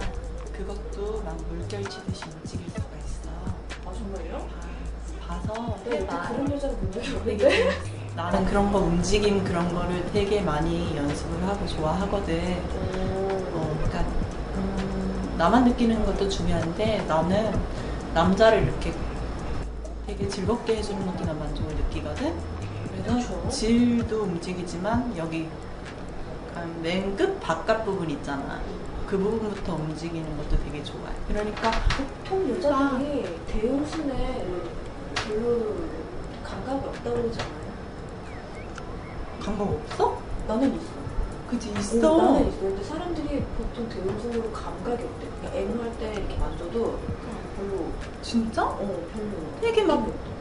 그것도 막 물결 치듯이 움직일 수가 있어. 아 정말요? 봐, 봐서 내가 해봐. 그런 여자를 본 적이 없는데 되게 나는 그런 거 움직임 그런 거를 되게 많이 연습을 하고 좋아하거든. 어, 그러니까 음, 나만 느끼는 것도 중요한데 나는 남자를 이렇게 되게 즐겁게 해주는 것도 난 만족을 느끼거든. 그래서 그쵸. 질도 움직이지만 여기 맨 끝 바깥 부분 있잖아. 그 부분부터 움직이는 것도 되게 좋아해. 그러니까 보통 여자들이 대음순에 별로 감각이 없다고 그러지 않아요? 감각 없어? 나는 있어. 그지 오, 있어. 나는 있어. 근데 사람들이 보통 대음순으로 감각이 없대. 그러니까 M 할때 이렇게 만져도 별로, 진짜? 어, 별로. 되게 막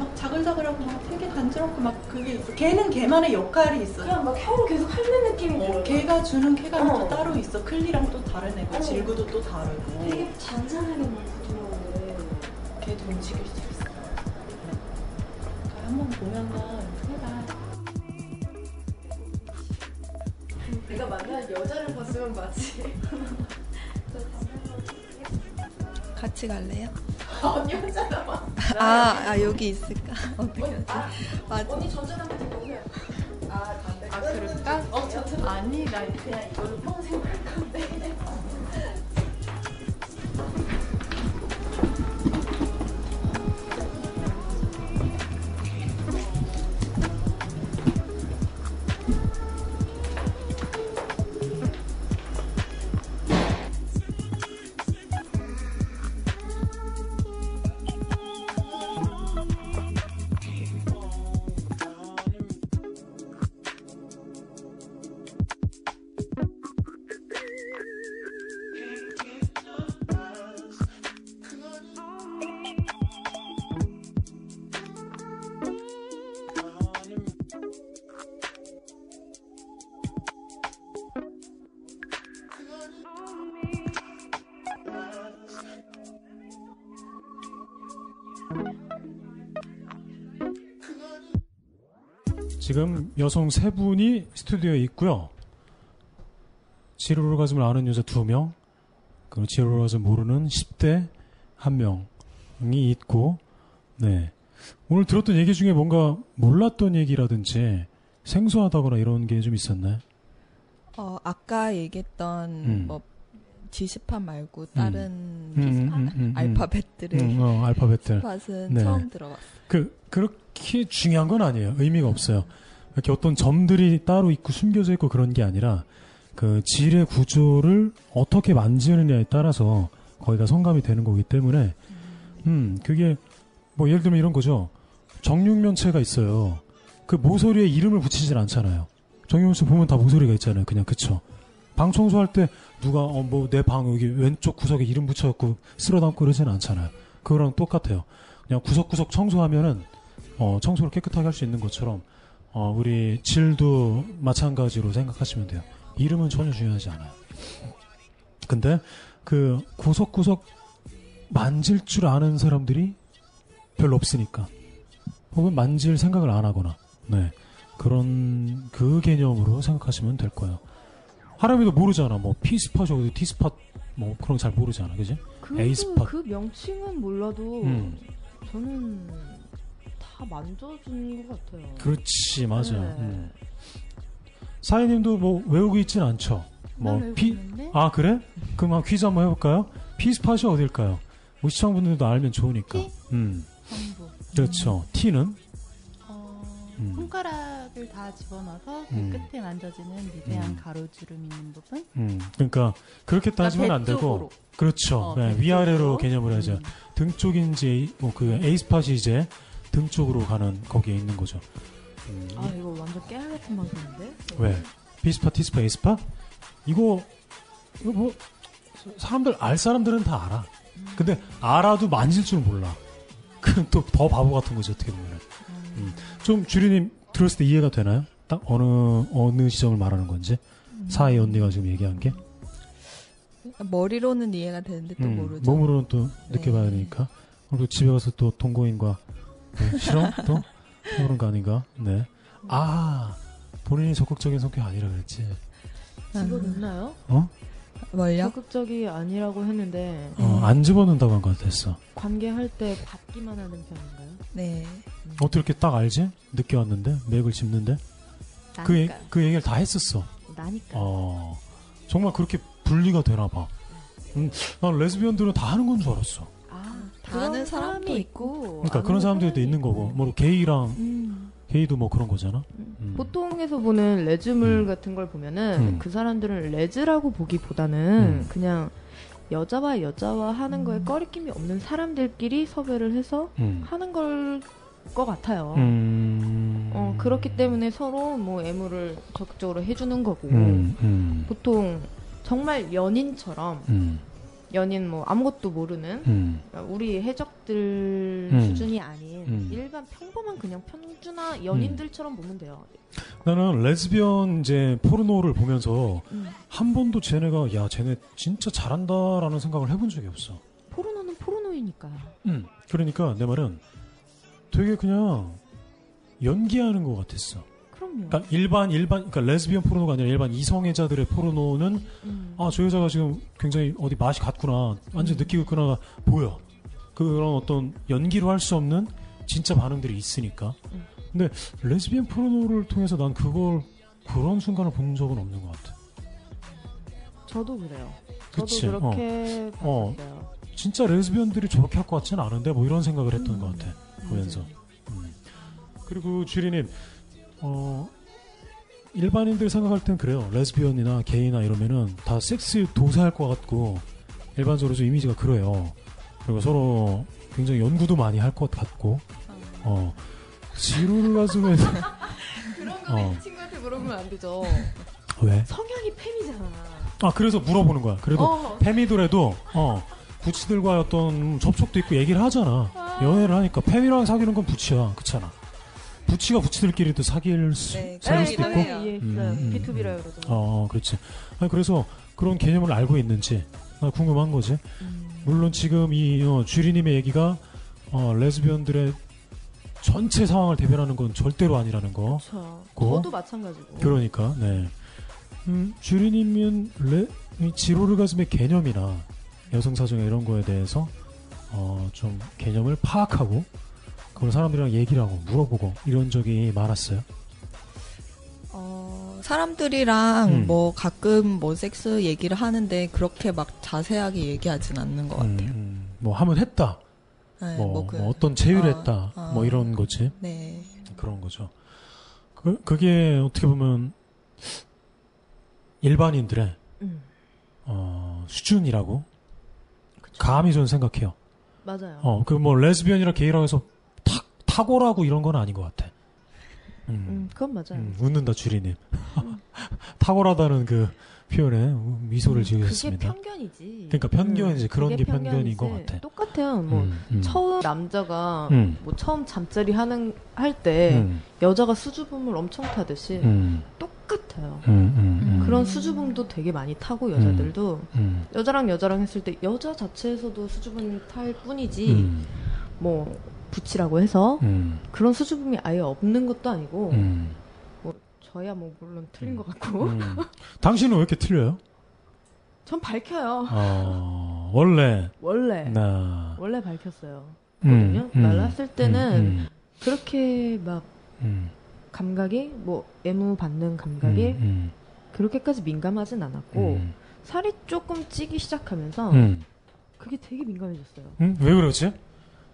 막 자글자글하고 막 되게 간지럽고 막 그게 있어. 걔는 걔만의 역할이 있어. 그냥 막 혀로 계속 핥는 느낌이 어, 들어. 걔가 주는 쾌감이 어. 또 따로 있어. 클리랑 또 다른 애고 어. 질구도 또 다르고. 되게 잔잔하게 막 부드러운데. 걔도 움직일 수 있어. 한번 보면은 해봐. 내가 만난 여자를 봤으면 맞지. *laughs* 같이 갈래요? 언니 혼자 남아. 아, 아 여기 있을까? 어떻게 하지? 맞아. 언니 전자담배 들고 오세요. 아, 담배. 아, 그럴까? 어, 전자담배. 아니, 나 그냥 이걸 평생 할건 지금 여성 세 분이 스튜디오에 있고요. 지루로가즘을 아는 여자 두 명, 그리고 지루로가즘 모르는 10대 한 명이 있고, 네. 오늘 들었던 얘기 중에 뭔가 몰랐던 얘기라든지 생소하다거나 이런 게 좀 있었나요? 어, 아까 얘기했던 음. 뭐 지시판 말고 다른 음, 음, 음, 음. 알파벳들의 음, 어, 알파벳들. 팟은 네. 처음 들어봤어요. 그, 그렇게 중요한 건 아니에요. 의미가 없어요. 이렇게 어떤 점들이 따로 있고 숨겨져 있고 그런 게 아니라 그 질의 구조를 어떻게 만지느냐에 따라서 거기가 성감이 되는 거기 때문에 음, 그게 뭐 예를 들면 이런 거죠. 정육면체가 있어요. 그 모서리에 이름을 붙이질 않잖아요. 정육면체 보면 다 모서리가 있잖아요. 그냥 그쵸. 방 청소할 때 누가 어 뭐 내 방 여기 왼쪽 구석에 이름 붙여갖고 쓸어 담고 그러지는 않잖아요. 그거랑 똑같아요. 그냥 구석구석 청소하면은 어, 청소를 깨끗하게 할 수 있는 것처럼 어, 우리 질도 마찬가지로 생각하시면 돼요. 이름은 전혀 중요하지 않아요. 근데 그 구석구석 만질 줄 아는 사람들이 별로 없으니까 혹은 만질 생각을 안 하거나 네 그런 그 개념으로 생각하시면 될 거예요. 하람이도 모르잖아. 뭐 피스팟이 어디 티스팟 뭐 그런 거 잘 모르잖아. 그지? 그, 에이스팟. 그 명칭은 몰라도 음. 저는 다 만져준 것 같아요. 그렇지 맞아. 네. 음. 사장님도 뭐 외우고 있진 않죠. 뭐난 외우고 피, 있는데? 아 그래? 그럼 한 퀴즈 한번 해볼까요? 피스팟이 어딜까요? 우리 시청분들도 알면 좋으니까. 티? 음. 그렇죠. T는 어, 음. 손가락을 다 집어넣어서 그 음. 끝에 만져지는 미세한 음. 가로주름 있는 부분. 음, 그러니까 그렇게 따지면 그러니까 안배 되고. 그렇죠. 어, 네, 배 위아래로. 개념을 하죠. 음. 등 쪽인지 뭐 그 A 스팟이 이제 등 쪽으로 가는 거기에 있는 거죠. 음, 아 이거 완전 깨알 같은 방송인데? 왜? 비스파, 티스파, 에스파? 이거, 이거 뭐, 사람들, 알 사람들은 다 알아. 근데 알아도 만질 줄 몰라. *laughs* 그럼 또 더 바보 같은 거지, 어떻게 보면. 음. 좀 주리님 들었을 때 이해가 되나요? 딱 어느, 어느 지점을 말하는 건지? 사이 언니가 지금 얘기한 게? 머리로는 이해가 되는데 또 음, 모르죠. 몸으로는 또 느껴봐야 네. 되니까. 그리고 집에 가서 또 동거인과 또 싫어? 또? 그런 거 아닌가? 네. 아, 본인이 적극적인 성격이 아니라 그랬지. 집어넣나요? 어? 뭘요? 적극적이 아니라고 했는데 어, 안 집어넣는다고 한 것 같았어. 관계할 때 받기만 하는 편인가요? 네. 어떻게 이렇게 딱 알지? 늦게 왔는데? 맥을 짚는데? 그, 얘- 나니까 그 얘기를 다 했었어. 나니까 어, 정말 그렇게 분리가 되나 봐. 음, 난 레즈비언들은 다 하는 건 줄 알았어. 아, 다 아는 사람도 있고. 그러니까 그런 사람들도 사람이 있는. 거고. 뭐 게이랑, 음. 게이도 뭐 그런 거잖아. 음. 보통에서 보는 레즈물 음. 같은 걸 보면은 음. 그 사람들은 레즈라고 보기보다는 음. 그냥 여자와 여자와 하는 거에 꺼리낌이 없는 사람들끼리 섭외를 해서 음. 하는 걸 것 같아요. 음. 어, 그렇기 때문에 서로 뭐 애무를 적극적으로 해주는 거고 음, 음, 보통 정말 연인처럼 음, 연인 뭐 아무것도 모르는 음, 그러니까 우리 해적들 음. 수준이 아닌 음. 일반 평범한 그냥 평준화 연인들처럼 보면 돼요. 나는 레즈비언 이제 포르노를 보면서 음. 한 번도 쟤네가 야 쟤네 진짜 잘한다라는 생각을 해본 적이 없어. 포르노는 포르노이니까요. 음. 그러니까 내 말은 되게 그냥 연기하는 것 같았어. 그럼요. 그러니까 일반 일반 그러니까 레즈비언 포르노가 아니라 일반 이성애자들의 포르노는 음. 아 저 여자가 지금 굉장히 어디 맛이 갔구나 완전 느끼고 있구나 보여. 그런 어떤 연기로 할 수 없는 진짜 반응들이 있으니까. 음. 근데 레즈비언 포르노를 통해서 난 그걸 그런 순간을 본 적은 없는 것 같아. 저도 그래요. 저도 그치, 그렇게 어. 봤어요. 진짜 레즈비언들이 저렇게 할 것 같지는 않은데 뭐 이런 생각을 했던 음. 것 같아 보면서. 음. 그리고 주리님 어 일반인들 생각할 땐 그래요. 레즈비언이나 게이나 이러면은 다 섹스 도사할 것 같고 일반적으로 좀 이미지가 그래요. 그리고 서로 굉장히 연구도 많이 할 것 같고 어 지루를 가슴에 *laughs* 그런 어. 이 친구한테 물어보면 안 되죠. 왜? 성향이 팸이잖아. 아 그래서 물어보는 거야. 그래도 어. 페미더라도 어 부치들과 어떤 접촉도 있고 얘기를 하잖아. 연애를 하니까 페미랑 사귀는 건 부치야, 그렇잖아. 부치가 부치들끼리도 사귈 수, 네, 사귈 네, 수도 있고. 네. 이해했어요. 음, 음, B2B라 음. 그러죠. 어, 그렇지. 아니, 그래서 그런 개념을 알고 있는지 나 궁금한 거지. 음. 물론 지금 이 어, 주리님의 얘기가 어, 레즈비언들의 전체 상황을 대변하는 건 절대로 아니라는 거. 그렇죠. 고? 저도 마찬가지고. 그러니까, 네. 음, 주리님은 레, 이 지로르가즘의 개념이나 여성 사정의 이런 거에 대해서 어, 좀 개념을 파악하고 그걸 사람들이랑 얘기를 하고 물어보고 이런 적이 많았어요. 어, 사람들이랑 음. 뭐 가끔 뭐 섹스 얘기를 하는데 그렇게 막 자세하게 얘기하진 않는 것 음, 같아요. 음, 뭐 하면 했다. 네, 뭐, 뭐 그- 뭐 어떤 제의를 어, 했다. 어. 뭐 이런 거지. 네. 그런 거죠. 그, 그게 어떻게 보면 일반인들의 음. 어, 수준이라고 그쵸. 감히 저는 생각해요. 맞아요. 어, 그 뭐 레즈비언이라 게이라고 해서 탁, 탁월하고 이런 건 아닌 것 같아. 음, 음, 그건 맞아요. 음, 웃는다 주리님. *laughs* 탁월하다는 그 표현에 미소를 음, 지으셨습니다. 그게 편견이지. 그러니까 편견이지. 그런 그게 게 편견인 것. 같아. 똑같아요. 뭐 음, 음. 처음 남자가 음. 뭐 처음 잠자리 하는 할때 음, 여자가 수줍음을 엄청 타듯이 음, 똑같아요. 음, 음, 음. 그런 수줍음도 되게 많이 타고 여자들도 음, 여자랑 여자랑 했을 때 여자 자체에서도 수줍음 탈 뿐이지 음, 뭐 붙이라고 해서 음, 그런 수줍음이 아예 없는 것도 아니고 음, 저야 뭐 물론 틀린 것 같고. 음. *laughs* 당신은 왜 이렇게 틀려요? 전 밝혀요. 어, 원래 원래. 나 원래 밝혔어요. 음, 거든요. 음, 말랐을 때는 음, 그렇게 막 음, 감각이 뭐 애무 받는 음, 감각이 음, 그렇게까지 민감하진 않았고 음, 살이 조금 찌기 시작하면서 음, 그게 되게 민감해졌어요. 음? 왜 그러지?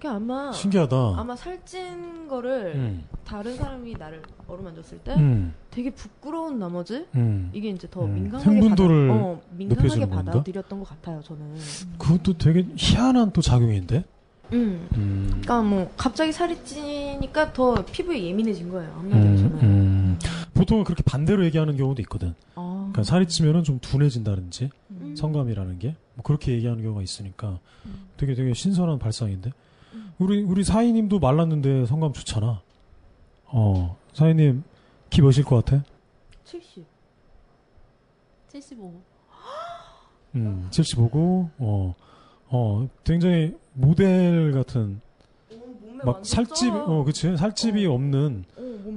그게 아마 신기하다. 아마 살찐 거를 음, 다른 사람이 나를 어루만졌을 때 음, 되게 부끄러운 나머지 음. 이게 이제 더 음, 민감하게 흥분도를 받아, 어, 민감하게? 받아들였던 것 같아요. 저는. 그것도 되게 희한한 또 작용인데. 음. 음. 그러니까 뭐 갑자기 살이 찌니까 더 피부에 예민해진 거예요. 한마디로 음, 저는. 음. 보통은 그렇게 반대로 얘기하는 경우도 있거든. 아. 그러니까 살이 찌면은 좀 둔해진다든지 음. 성감이라는 게 뭐 그렇게 얘기하는 경우가 있으니까 음. 되게 되게 신선한 발상인데 음. 우리 우리 사이님도 말랐는데 성감 좋잖아. 어 사이님 키 몇일 것 같아? 70. 75. 음 75고 어 어, 굉장히 모델 같은 막 살집. 어 그치 살집이 어. 없는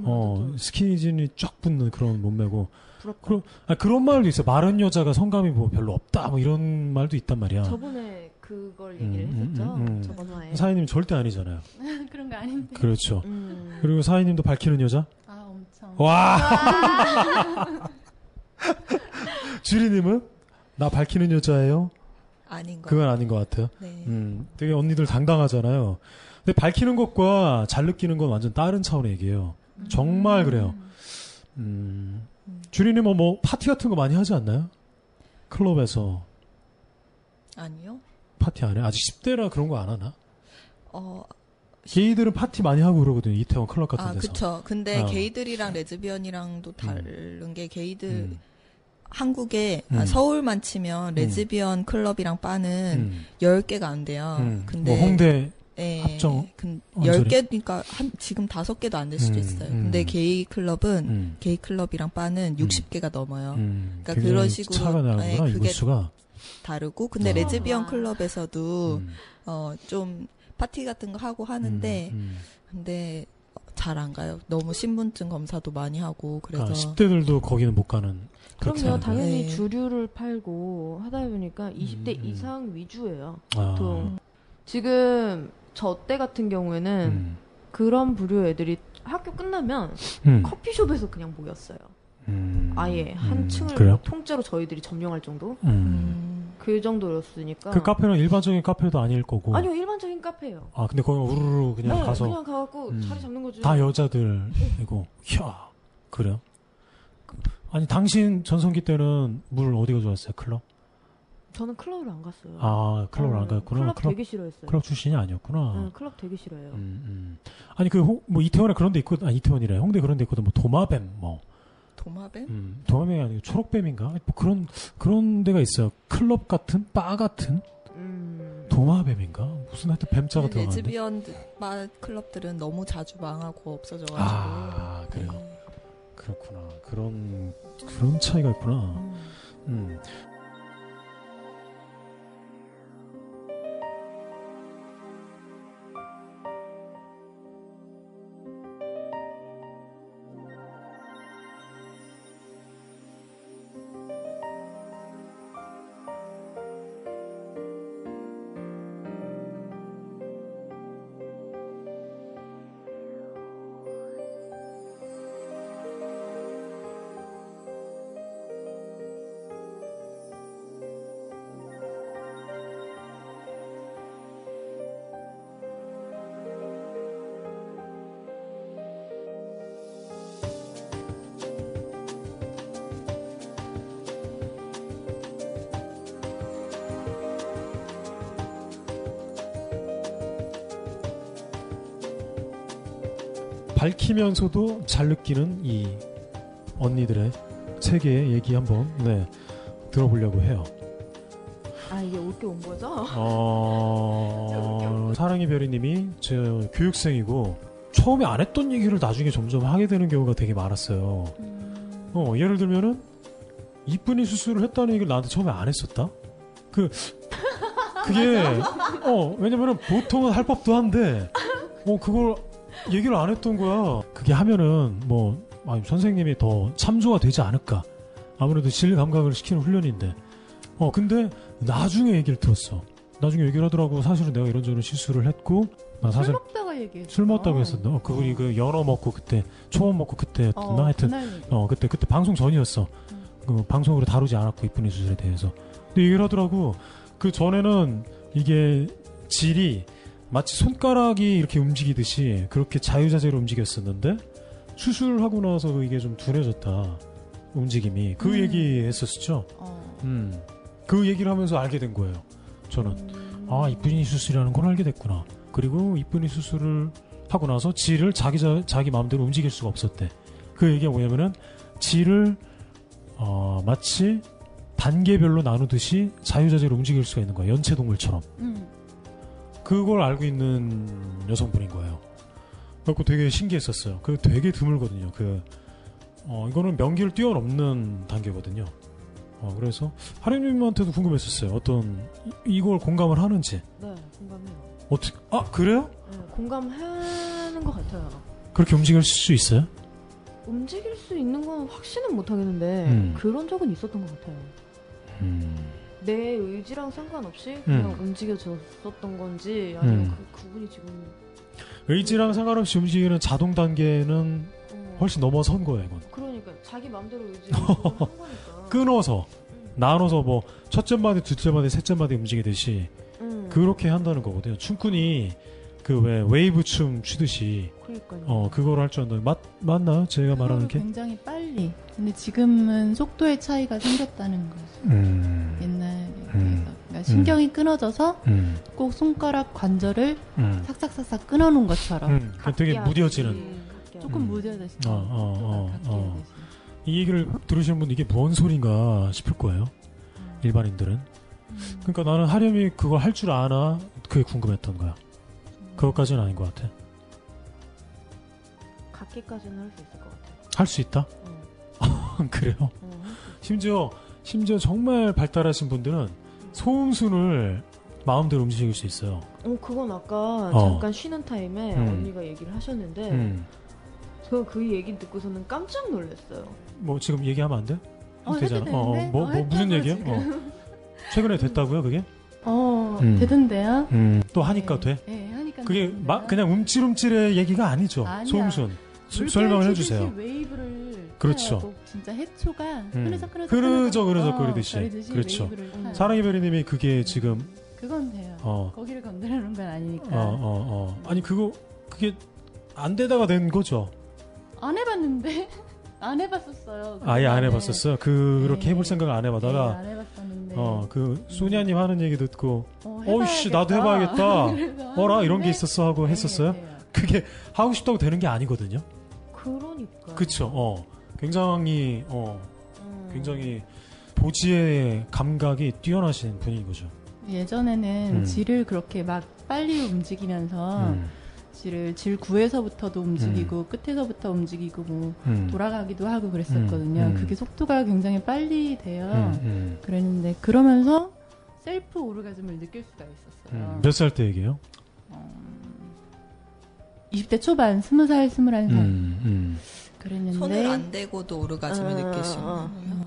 어. 스키니진이 쫙 붙는 그런 몸매고 부럽다. 그럼 아, 그런 말도 있어 마른 여자가 성감이 뭐 별로 없다 뭐 이런 말도 있단 말이야. 저번에 그걸 얘기를 음, 음, 했었죠. 음, 음. 저번 화에. 사이님 절대 아니잖아요. *laughs* 그런 거 아닌데. 그렇죠. 음. 그리고 사이님도 밝히는 여자? 아, 엄청. 와! *laughs* 주리님은? 나 밝히는 여자예요? 아닌 거. 그건 아닌 것 같아요. 네. 음, 되게 언니들 당당하잖아요. 근데 밝히는 것과 잘 느끼는 건 완전 다른 차원의 얘기예요. 정말 그래요. 음, 주리님은 뭐 파티 같은 거 많이 하지 않나요? 클럽에서 아니요. 파티 안 해? 아직 10대라 그런 거 안 하나? 어, 게이들은 파티 많이 하고 그러거든요. 이태원 클럽 같은 아, 데서. 그쵸. 근데 어. 게이들이랑 레즈비언이랑도 다른 게 게이들 음, 한국에 음. 아, 서울만 치면 레즈비언 클럽이랑 바는 음, 10개가 안 돼요. 음. 근데 뭐 홍대 예, 합정 근 언저리? 10개니까 한 지금 5개도 안 될 수도 음, 있어요. 음. 근데 게이 클럽은 음, 게이 클럽이랑 바는 음. 60개가 넘어요. 음, 그러니까 그런 식으로, 차가 나는구나 네, 그게. 다르고 근데 아. 레즈비언 와. 클럽에서도 음, 어좀 파티 같은 거 하고 하는데 음, 음. 근데 잘 안 가요. 너무 신분증 검사도 많이 하고 그래서 아, 10대들도 거기는 못 가는. 그럼요. 당연히 네. 주류를 팔고 하다 보니까 20대 음, 음. 이상 위주예요. 아, 보통. 지금 저 때 같은 경우에는 음, 그런 부류 애들이 학교 끝나면 음, 커피숍에서 그냥 모였어요. 음, 아예 한 음, 층을 그래요? 통째로 저희들이 점령할 정도? 그 정도였으니까. 그 카페는 일반적인 카페도 아닐 거고. 아니요, 일반적인 카페예요. 아 근데 거기 우르르 그냥 네, 가서 그냥 가갖고 음. 자리 잡는 거죠. 다 여자들이고. 이야 그래요? 그- 아니 당신 전성기 때는 물 어디가 좋았어요? 클럽? 저는 클럽을 안 갔어요. 아 클럽을 안 어, 갔구나. 클럽, 클럽 되게 싫어했어요. 클럽 출신이 아니었구나. 응, 클럽 되게 싫어해요. 음, 음. 아니 그뭐 이태원에 그런 데 있거든. 아 이태원이래. 홍대 그런 데 있거든. 뭐 도마뱀 뭐. 도마뱀? 음, 도마뱀이 아니고 초록뱀인가? 뭐 그런 그런 데가 있어요. 클럽 같은 바 같은 음. 도마뱀인가? 무슨 하여튼 뱀자가 근데 들어가는데. 레즈비언 바 클럽들은 너무 자주 망하고 없어져가지고 아 그래요. 네. 그렇구나. 그런 그런 차이가 있구나. 음. 밝히면서도 잘 느끼는 이 언니들의 세계의 얘기 한번 네, 들어보려고 해요. 아 이게 올게 온 거죠? 어, 사랑의 별이님이 저 교육생이고 처음에 안 했던 얘기를 나중에 점점 하게 되는 경우가 되게 많았어요. 어, 예를 들면은 이쁜이 수술을 했다는 얘기를 나한테 처음에 안 했었다. 그 그게 *laughs* 어 왜냐면은 보통은 할 법도 한데 어 그걸 얘기를 안 했던 거야. 그게 하면은 뭐 아, 선생님이 더 참조가 되지 않을까. 아무래도 질 감각을 시키는 훈련인데. 어, 근데 나중에 얘기를 들었어. 나중에 얘기를 하더라고. 사실은 내가 이런저런 실수를 했고, 나 사실 술 먹다가 얘기했어. 술 먹다고 했었나? 어, 그분이 그 연어 먹고 그때 초밥 먹고 그때였나 어, 하여튼. 어 그때 그때 방송 전이었어. 음. 그 방송으로 다루지 않았고 이쁜이 수술에 대해서. 근데 얘기를 하더라고. 그 전에는 이게 질이 마치 손가락이 이렇게 움직이듯이 그렇게 자유자재로 움직였었는데 수술하고 나서 이게 좀 둔해졌다. 움직임이 그 음. 얘기 했었죠. 어. 음. 그 얘기를 하면서 알게 된 거예요. 저는. 아, 이쁜이 수술이라는 걸 알게 됐구나. 그리고 이쁜이 수술을 하고 나서 질을 자기, 자, 자기 마음대로 움직일 수가 없었대. 그 얘기가 뭐냐면은 질을, 어, 마치 단계별로 나누듯이 자유자재로 움직일 수가 있는 거야. 연체동물처럼. 음. 그걸 알고 있는 여성분인 거예요. 그래갖고 되게 신기했었어요. 그 되게 드물거든요. 그, 어, 이거는 명기를 뛰어넘는 단계거든요. 어, 그래서 하림님한테도 궁금했었어요. 어떤, 이- 이걸 공감을 하는지. 네, 공감해요. 어떻게, 아, 그래요? 네, 공감하는 것 같아요. 그렇게 움직일 수 있어요? 움직일 수 있는 건 확신은 못 하겠는데 음. 그런 적은 있었던 것 같아요. 내 의지랑 상관없이 그냥 움직여졌었던 건지 아니면 음. 그 그분이 지금 의지랑 상관없이 움직이는 자동 단계는 어, 훨씬 넘어선 거예요, 이건. 그러니까 자기 마음대로 의지를 *laughs* 한 거니까 끊어서, 나눠서 뭐, 첫째 마디, 둘째 마디, 셋째 마디 움직이듯이, 음, 그렇게 한다는 거거든요. 춤꾼이, 그 왜, 웨이브 춤 추듯이, 그러니까요. 어, 그거를 할줄 안다. 맞, 맞나요? 제가 말하는 게? 굉장히 빨리. 근데 지금은 속도의 차이가 생겼다는 거죠. 음, 옛날에 음. 비해서. 그러니까 신경이 끊어져서 음, 꼭 손가락 관절을 음. 삭삭삭삭 끊어놓은 것처럼 음, 되게 무뎌지는. 조금 음. 무뎌졌어. 어, 어, 어, 어. 이 얘기를 들으시는 분 이게 뭔 소린가 싶을 거예요. 일반인들은. 그러니까 나는 하렴이 그걸 할 줄 아나 그게 궁금했던 거야. 그것까지는 아닌 것 같아. 각기까지는 할 수 있을 것 같아요. 할 수 있다? 어, *laughs* 그래요? 어, 할수 있어요. 심지어 심지어 정말 발달하신 분들은 소음순을 마음대로 움직일 수 있어요. 어, 그건 아까 어. 잠깐 쉬는 타임에 음. 언니가 얘기를 하셨는데 음. 저그 얘기 듣고서는 깜짝 놀랐어요. 뭐 지금 얘기하면 안 돼? 어, 되잖아. 어, 되는데? 뭐, 어, 뭐 무슨 얘기야? 어. 최근에 됐다고요, 그게? 어, 음. 되던데요? 또 하니까 네. 돼? 네, 하니까 그게? 마- 그냥 움찔움찔의 얘기가 아니죠. 아니야. 소음순. 설명을 해주세요. 그렇죠. 진짜 해초가 음. 흐느적 어, 거리듯이. 거리듯이 그렇죠. 사랑의 별이님이 그게 지금 그건 돼요. 어, 거기를 건드리는 건 아니니까. 어, 어, 어. 아니 그거 그게 안 되다가 된 거죠. 안 해봤는데 *laughs* 안 해봤었어요. 아예 안. 해봤었어요. 그렇게 네. 해볼 생각을 안 해봐다가 네, 안 해봤었는데. 어그 소니아님 하는 얘기 듣고 어, 어이씨, 나도 해봐야겠다. *laughs* 어라 이런 게 하는데 있었어 하고 네, 했었어요. 돼요. 그게 하고 싶다고 되는 게 아니거든요. 그러니까. 그쵸. 어 굉장히 어 음. 굉장히 보지의 감각이 뛰어나신 분인 거죠. 예전에는 음. 질을 그렇게 막 빨리 움직이면서 음, 질을 질 구에서부터도 움직이고 끝에서부터 움직이고 뭐 음, 돌아가기도 하고 그랬었거든요. 음, 음. 그게 속도가 굉장히 빨리 돼요. 음, 음, 그랬는데 그러면서 셀프 오르가즘을 느낄 수가 있었어요. 음. 몇살 때 얘기예요? 20대 초반, 20살, 21살 음, 음. 그랬는데 손을 안 대고도 오르가즘을 어, 느낄 수 있는 어. 거예요.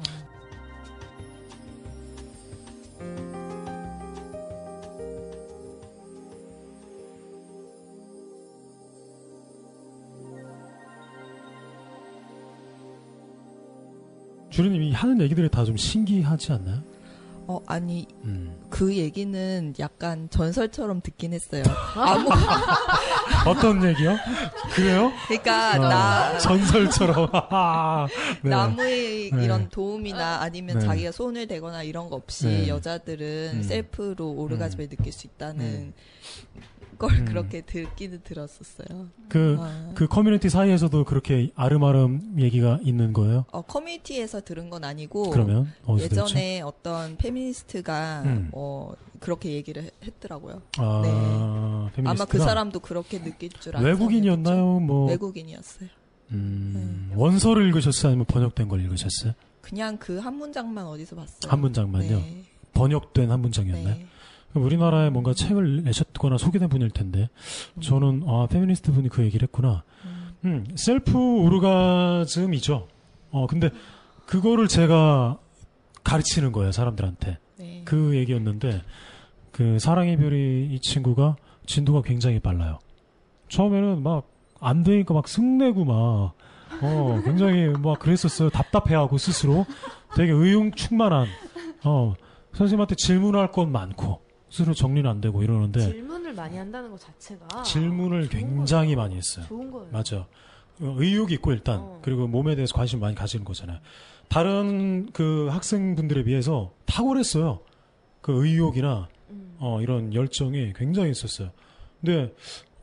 주르님이 하는 얘기들이 다 좀 신기하지 않나요? 어, 아니, 음. 그 얘기는 약간 전설처럼 듣긴 했어요. *laughs* 아무, *laughs* 어떤 얘기요? 그래요? 그러니까, 어, 나, 전설처럼. *laughs* 네. 나무의 네. 이런 도움이나 아니면 네. 자기가 손을 대거나 이런 거 없이 네. 여자들은 음. 셀프로 오르가즘을 느낄 수 있다는 음. 걸 음. 그렇게 듣기는 들었었어요. 그, 아. 그 커뮤니티 사이에서도 그렇게 알음알음 얘기가 있는 거예요? 어, 커뮤니티에서 들은 건 아니고 그러면 어디서 들었죠? 예전에 어떤 페미니스트가 음. 어, 그렇게 얘기를 해- 했더라고요. 아, 네. 페미니스트가 아마 그 사람도 그렇게 느낄 줄 아는 외국인이었나요? 뭐 외국인이었어요. 음, 네. 원서를 읽으셨어요? 아니면 번역된 걸 읽으셨어요? 그냥 그 한 문장만 어디서 봤어요. 한 문장만요? 네. 번역된 한 문장이었나요? 네. 우리나라에 뭔가 책을 내셨거나 소개된 분일 텐데 음. 저는 아 페미니스트 분이 그 얘기를 했구나. 음. 음, 셀프 오르가즘이죠. 어, 근데 그거를 제가 가르치는 거예요, 사람들한테. 네. 그 얘기였는데, 그 사랑의 별이 이 친구가 진도가 굉장히 빨라요. 처음에는 막 안 되니까 막 성내고 막, 어, 굉장히 막 그랬었어요. 답답해하고 스스로. 되게 의욕충만한, 어, 선생님한테 질문할 건 많고, 스스로 정리는 안 되고 이러는데, 질문을 많이 한다는 것 자체가 질문을 굉장히 거예요. 많이 했어요. 좋은 거예요. 맞아. 어, 의욕이 있고 일단 어. 그리고 몸에 대해서 관심 많이 가지는 거잖아요. 다른 그 학생분들에 비해서 탁월했어요. 그 의욕이나 음. 어, 이런 열정이 굉장히 있었어요. 근데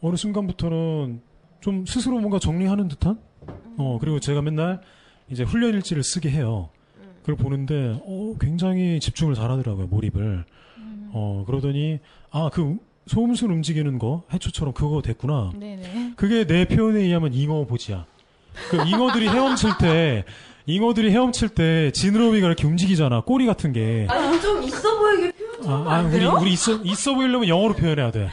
어느 순간부터는 좀 스스로 뭔가 정리하는 듯한 어 그리고 제가 맨날 이제 훈련 일지를 쓰게 해요. 음. 그걸 보는데 어 굉장히 집중을 잘하더라고요 몰입을. 어 그러더니 아 그 소음순 움직이는 거 해초처럼 그거 됐구나. 네네. 그게 내 표현에 의하면 잉어 보지야. 그 잉어들이 헤엄칠 때, 잉어들이 헤엄칠 때 지느러미가 이렇게 움직이잖아. 꼬리 같은 게. 아니 좀 있어 보이게 표현 아, 아, 우리, 우리 있어, 있어 보이려면 영어로 표현해야 돼.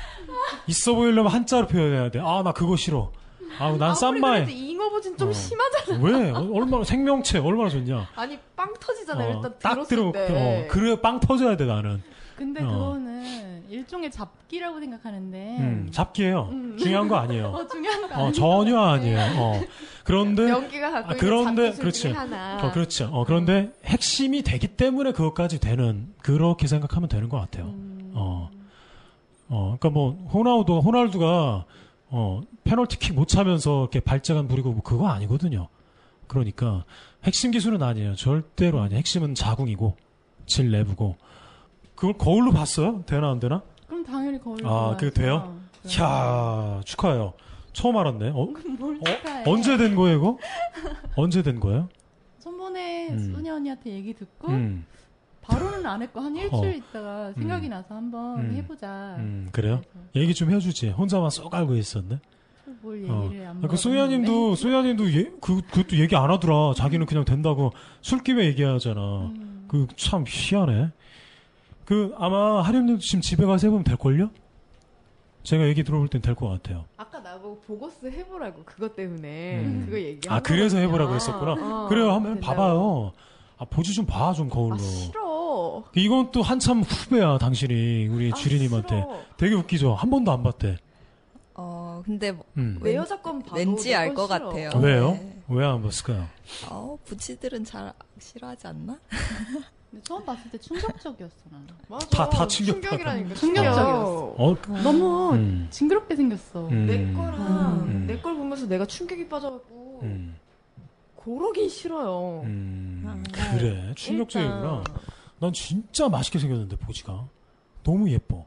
있어 보이려면 한자로 표현해야 돼. 아, 나 그거 싫어. 아, 난 쌈마에. 그래도 잉어보진 좀 어. 심하잖아. 왜? 어, 얼마나, 생명체, 얼마나 좋냐. 아니 빵 터지잖아요. 어, 일단 딱 들어, 때. 어, 그래, 빵 터져야 돼, 나는. 근데 어. 그거는 일종의 잡기라고 생각하는데 음, 잡기예요 음. 중요한 거 아니에요. *laughs* 어, 중요한 거 어, 아니에요. 전혀 아니에요. 어. 그런데, 연기가 갖고 아, 있는 그런데, 그렇지. 어, 그렇죠. 어, 그런데 핵심이 되기 때문에 그것까지 되는, 그렇게 생각하면 되는 것 같아요. 음. 어. 어, 그러니까 뭐 호나우도 호날두가 어 페널티킥 못 차면서 이렇게 발재간 부리고 뭐 그거 아니거든요. 그러니까 핵심 기술은 아니에요. 절대로 아니에요. 핵심은 자궁이고 질 내부고 그걸 거울로 봤어요? 되나 안 되나? 그럼 당연히 거울로 아, 그게 돼요? 봐야죠. 야 축하해요. 처음 알았네. 어? 뭘 어? 축하해. 언제 된 거예요, 이거? 언제 된 거예요? 전번에 음. 소녀 언니한테 얘기 듣고 음, 바로는 안 했고 한 일주일 어. 있다가 생각이 나서 한번 음. 해보자. 음, 그래요? 그래서 얘기 좀 해주지. 혼자만 쏙 알고 있었네. 뭘 어. 얘기를 안그 물어봤는데. 소야님도 소야님도 예, 그 그것도 얘기 안 하더라. 자기는 그냥 된다고 술김에 얘기하잖아. 음. 그참 희한해. 그 아마 하림님도 지금 집에 가서 해보면 될 걸요? 제가 얘기 들어볼 땐 될 것 같아요. 아까 나보고 보고스 해보라고 그것 때문에 음. 그거 얘기. 아 그래서 해보라고 했었구나. 그래요, 한번 봐봐요. 아 보지 좀 봐 좀 거울로. 아 싫어. 이건 또 한참 후배야 당신이 우리 아, 주리님한테 싫어. 되게 웃기죠. 한 번도 안 봤대. 어, 근데 뭐 음. 내 여자 건 봐도 왠지 내알건 것. 같아요. 왜요? 네. 왜안 봤을까요? 어, 부치들은 잘 싫어하지 않나? *laughs* 근데 처음 봤을 때 충격적이었어 나는. *laughs* 맞아. 다- 다 충격 충격이라니까. 충격적이었어. 어, 너무 음. 징그럽게 생겼어. 음. 내 거랑 음. 내걸 보면서 내가 충격이 빠져갖고 음. 고르긴 싫어요. 음, 아, 그래 충격적이구나. 난 진짜 맛있게 생겼는데 보지가 너무 예뻐.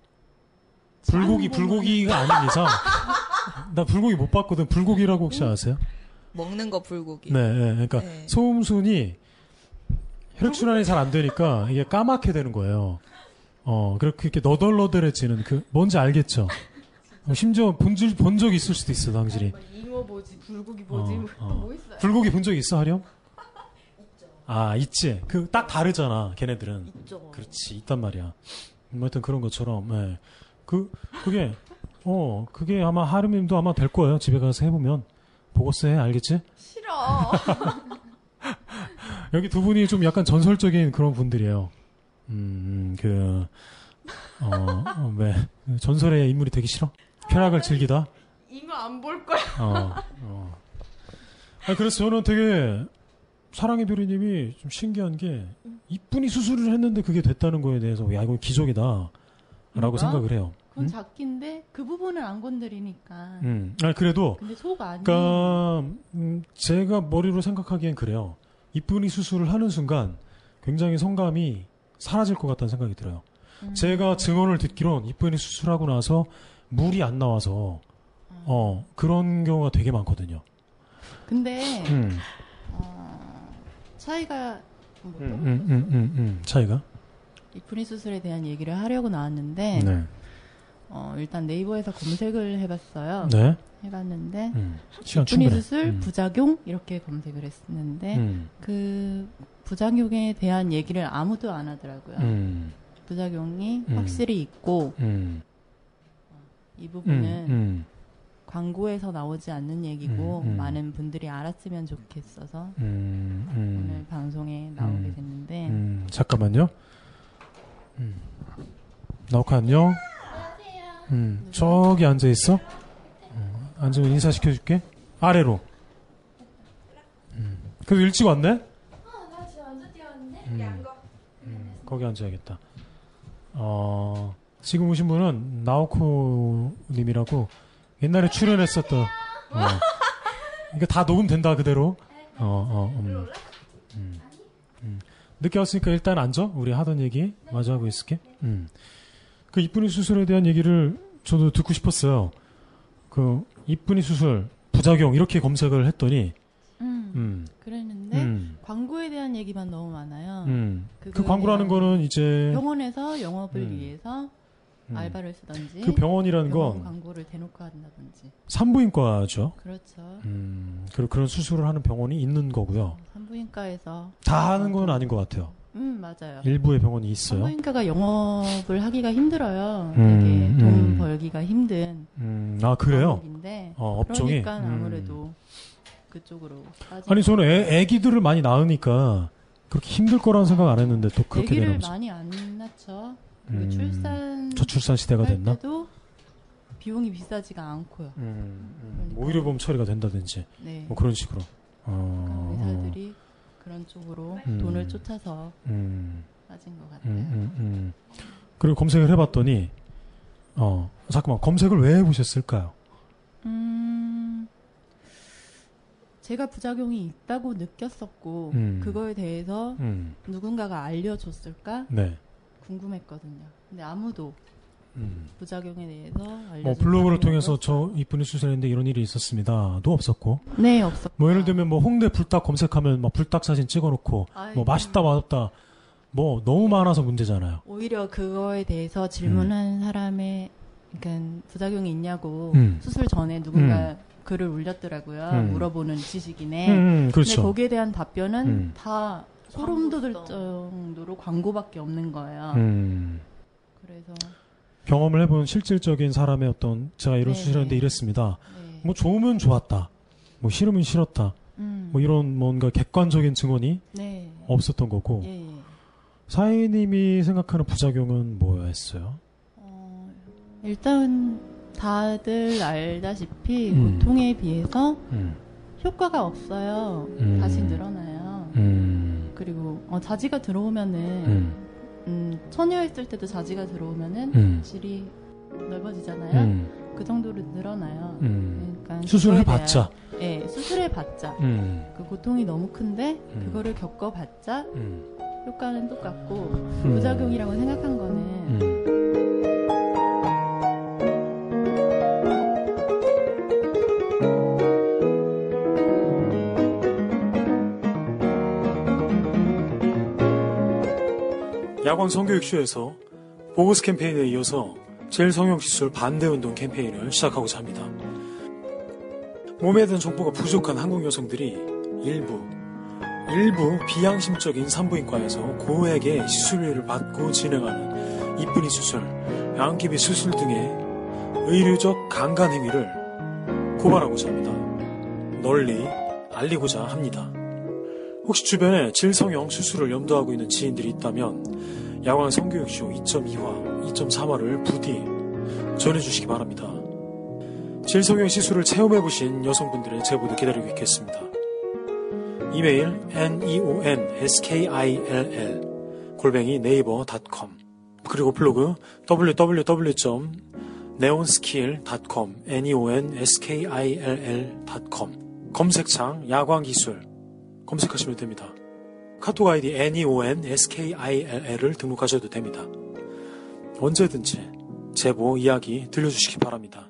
불고기 불고기가 아닌 이상 *laughs* 나 불고기 못 봤거든. 불고기라고 혹시 아세요? 먹는 거 불고기. 네, 네. 그러니까 네. 소음순이 혈액순환이 잘 안 되니까 이게 까맣게 되는 거예요. 어, 그렇게 이렇게 너덜너덜해지는 그 뭔지 알겠죠? 어, 심지어 본줄 본적 있을 수도 있어, 당신이. 막 잉어 보지, 불고기 어, 보지, 어. 또뭐 있어요? 불고기 본 적 있어, 하렴? 아, 있지. 그 딱 다르잖아, 걔네들은. 있죠. 그렇지, 있단 말이야. 뭐 하여튼 그런 것처럼, 예. 그, 그게, 어, 그게 아마 하루님도 아마 될 거예요. 집에 가서 해보면. 보고서 해, 알겠지? 싫어. *laughs* 여기 두 분이 좀 약간 전설적인 그런 분들이에요. 음, 그, 어, 어, 왜, 전설의 인물이 되기 싫어? 쾌락을 즐기다? 잉어 안볼 거야. 어, 어. 아니, 그래서 저는 되게, 사랑의 별이님이 좀 신기한 게, 이쁜이 수술을 했는데 그게 됐다는 거에 대해서, 야, 이건 기적이다. 라고? 생각을 해요. 그건 음? 작기인데 그 부분은 안 건드리니까. 음, 아니, 그래도, 근데 속 안이 그니까, 음, 제가 머리로 생각하기엔 그래요. 이쁜이 수술을 하는 순간 굉장히 성감이 사라질 것 같다는 생각이 들어요. 음. 제가 증언을 듣기론 이쁜이 수술하고 나서 물이 안 나와서, 어, 그런 경우가 되게 많거든요. 근데 음, 어, 차이가 뭐 음, 음, 음, 음, 음. 차이가? 이프니 수술에 대한 얘기를 하려고 나왔는데 네. 어, 일단 네이버에서 검색을 해봤어요. 네. 해봤는데 음, 시간 충분해. 수술 음, 부작용 이렇게 검색을 했는데 음, 그 부작용에 대한 얘기를 아무도 안 하더라고요. 음, 부작용이 음. 확실히 있고 음, 이 음, 부분은 음, 광고에서 나오지 않는 얘기고. 많은 분들이 알았으면 좋겠어서 음, 오늘 음, 방송에 나오게 음. 됐는데 음, 잠깐만요. 음. 나오카 안녕. 음, 저기 앉아 있어. 음, 앉으면 인사 시켜줄게. 아래로. 음, 그래도 일찍 왔네. 음, 음, 거기 앉아야겠다. 어, 지금 오신 분은 나오코님이라고 옛날에 출연했었던. 어, 이거 다 녹음된다 그대로. 어, 어, 음. 음. 음. 늦게 왔으니까 일단 앉아. 우리 하던 얘기 마저 하고 있을게. 음. 그 이쁜이 수술에 대한 얘기를 저도 듣고 싶었어요. 그 이쁜이 수술 부작용 이렇게 검색을 했더니, 음, 음, 그랬는데 음, 광고에 대한 얘기만 너무 많아요. 음. 그 그거에 광고라는 거는 이제 병원에서 영업을 음. 위해서 음. 알바를 쓰던지 그 병원이라는 병원 건 광고를 대놓고 한다든지 산부인과죠. 그렇죠. 음, 그 그런 수술을 하는 병원이 있는 거고요. 산부인과에서 다 하는 건 아닌 것 같아요. 음 맞아요. 일부의 병원이 있어요. 산부인과가 영업을 하기가 힘들어요. 음, 되게 돈 음. 벌기가 힘든 음, 아 그래요? 과목인데 어, 업종이. 그러니까 음. 아무래도 그쪽으로 아니 저는 애, 애기들을 많이 낳으니까 그렇게 힘들 거라는 생각 안 했는데 또 그렇게 되는 거죠. 많이 안 낳죠. 그리고 음, 출산 저출산 시대가 할 됐나? 때도 비용이 비싸지가 않고요. 음, 음, 그러니까. 뭐 의료보험 처리가 된다든지 네. 뭐 그런 식으로. 그러니까 어, 의사들이 그런 쪽으로 음. 돈을 쫓아서 음, 빠진 것 음, 같아요. 음, 음. 그리고 검색을 해봤더니 어 잠깐만 검색을 왜 해보셨을까요? 음, 제가 부작용이 있다고 느꼈었고 음. 그거에 대해서 음, 누군가가 알려줬을까 네. 궁금했거든요. 근데 아무도 음. 부작용에 대해서 알려줬 뭐 블로그를 통해서 저 이쁜이 수술했는데 이런 일이 있었습니다도 없었고 네 없었. 뭐 예를 들면 뭐 홍대 불닭 검색하면 막 불닭 사진 찍어놓고 뭐 맛있다 맛없다 뭐 너무 많아서 문제잖아요. 오히려 그거에 대해서 질문한 사람의 그러니까 부작용이 있냐고 음. 수술 전에 누군가 글을 올렸더라고요. 음. 물어보는 지식인에. 음, 음, 근데 그렇죠. 거기에 대한 답변은 음. 다 소름 돋을. 정도로 광고밖에 없는 거예요. 음. 그래서 경험을 해본 실질적인 사람의 어떤 제가 이런 네, 수술했는데 네. 이랬습니다. 네. 뭐 좋으면 좋았다. 뭐 싫으면 싫었다. 음. 뭐 이런 뭔가 객관적인 증언이 네. 없었던 거고 예, 예. 사인님이 생각하는 부작용은 뭐였어요? 어, 일단 다들 알다시피 음. 보통에 비해서 음. 효과가 없어요. 음. 다시 늘어나요. 음. 그리고 어, 자지가 들어오면은 음. 음, 처녀였을 때도 자지가 들어오면은 음. 질이 넓어지잖아요. 음. 그 정도로 늘어나요. 음. 그러니까 수술을 그거에 해봤자. 대한- 예, 수술해봤자 음. 그 고통이 너무 큰데 음. 그거를 겪어봤자 음. 효과는 똑같고 음. 부작용이라고 생각한 거는 야광 성교육쇼에서 보고스 캠페인에 이어서 제일 성형 시술 반대 운동 캠페인을 시작하고자 합니다. 몸에 대한 정보가 부족한 한국 여성들이 일부, 일부 비양심적인 산부인과에서 고액의 시술비를 받고 진행하는 이쁜이 수술, 양귀비 수술 등의 의료적 강간 행위를 고발하고자 합니다. 널리 알리고자 합니다. 혹시 주변에 질성형 수술을 염두하고 있는 지인들이 있다면 야광 성교육쇼 2.2화, 2.3화를 부디 전해주시기 바랍니다. 질성형 시술을 체험해보신 여성분들의 제보도 기다리고 있겠습니다. 이메일 neonskill 골뱅이 네이버 닷컴 그리고 블로그 www.neonskill.com neonskill.com 검색창 야광기술 검색하시면 됩니다. 카톡 아이디 neonskill을 등록하셔도 됩니다. 언제든지 제보 이야기 들려주시기 바랍니다.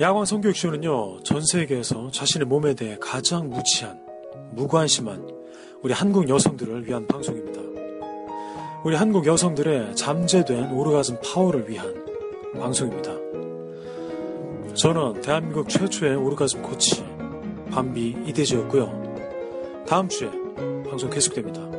야광 성교육쇼는요, 전 세계에서 자신의 몸에 대해 가장 무치한, 무관심한 우리 한국 여성들을 위한 방송입니다. 우리 한국 여성들의 잠재된 오르가즘 파워를 위한 방송입니다. 저는 대한민국 최초의 오르가즘 코치, 밤비 이대지였고요. 다음 주에 방송 계속됩니다.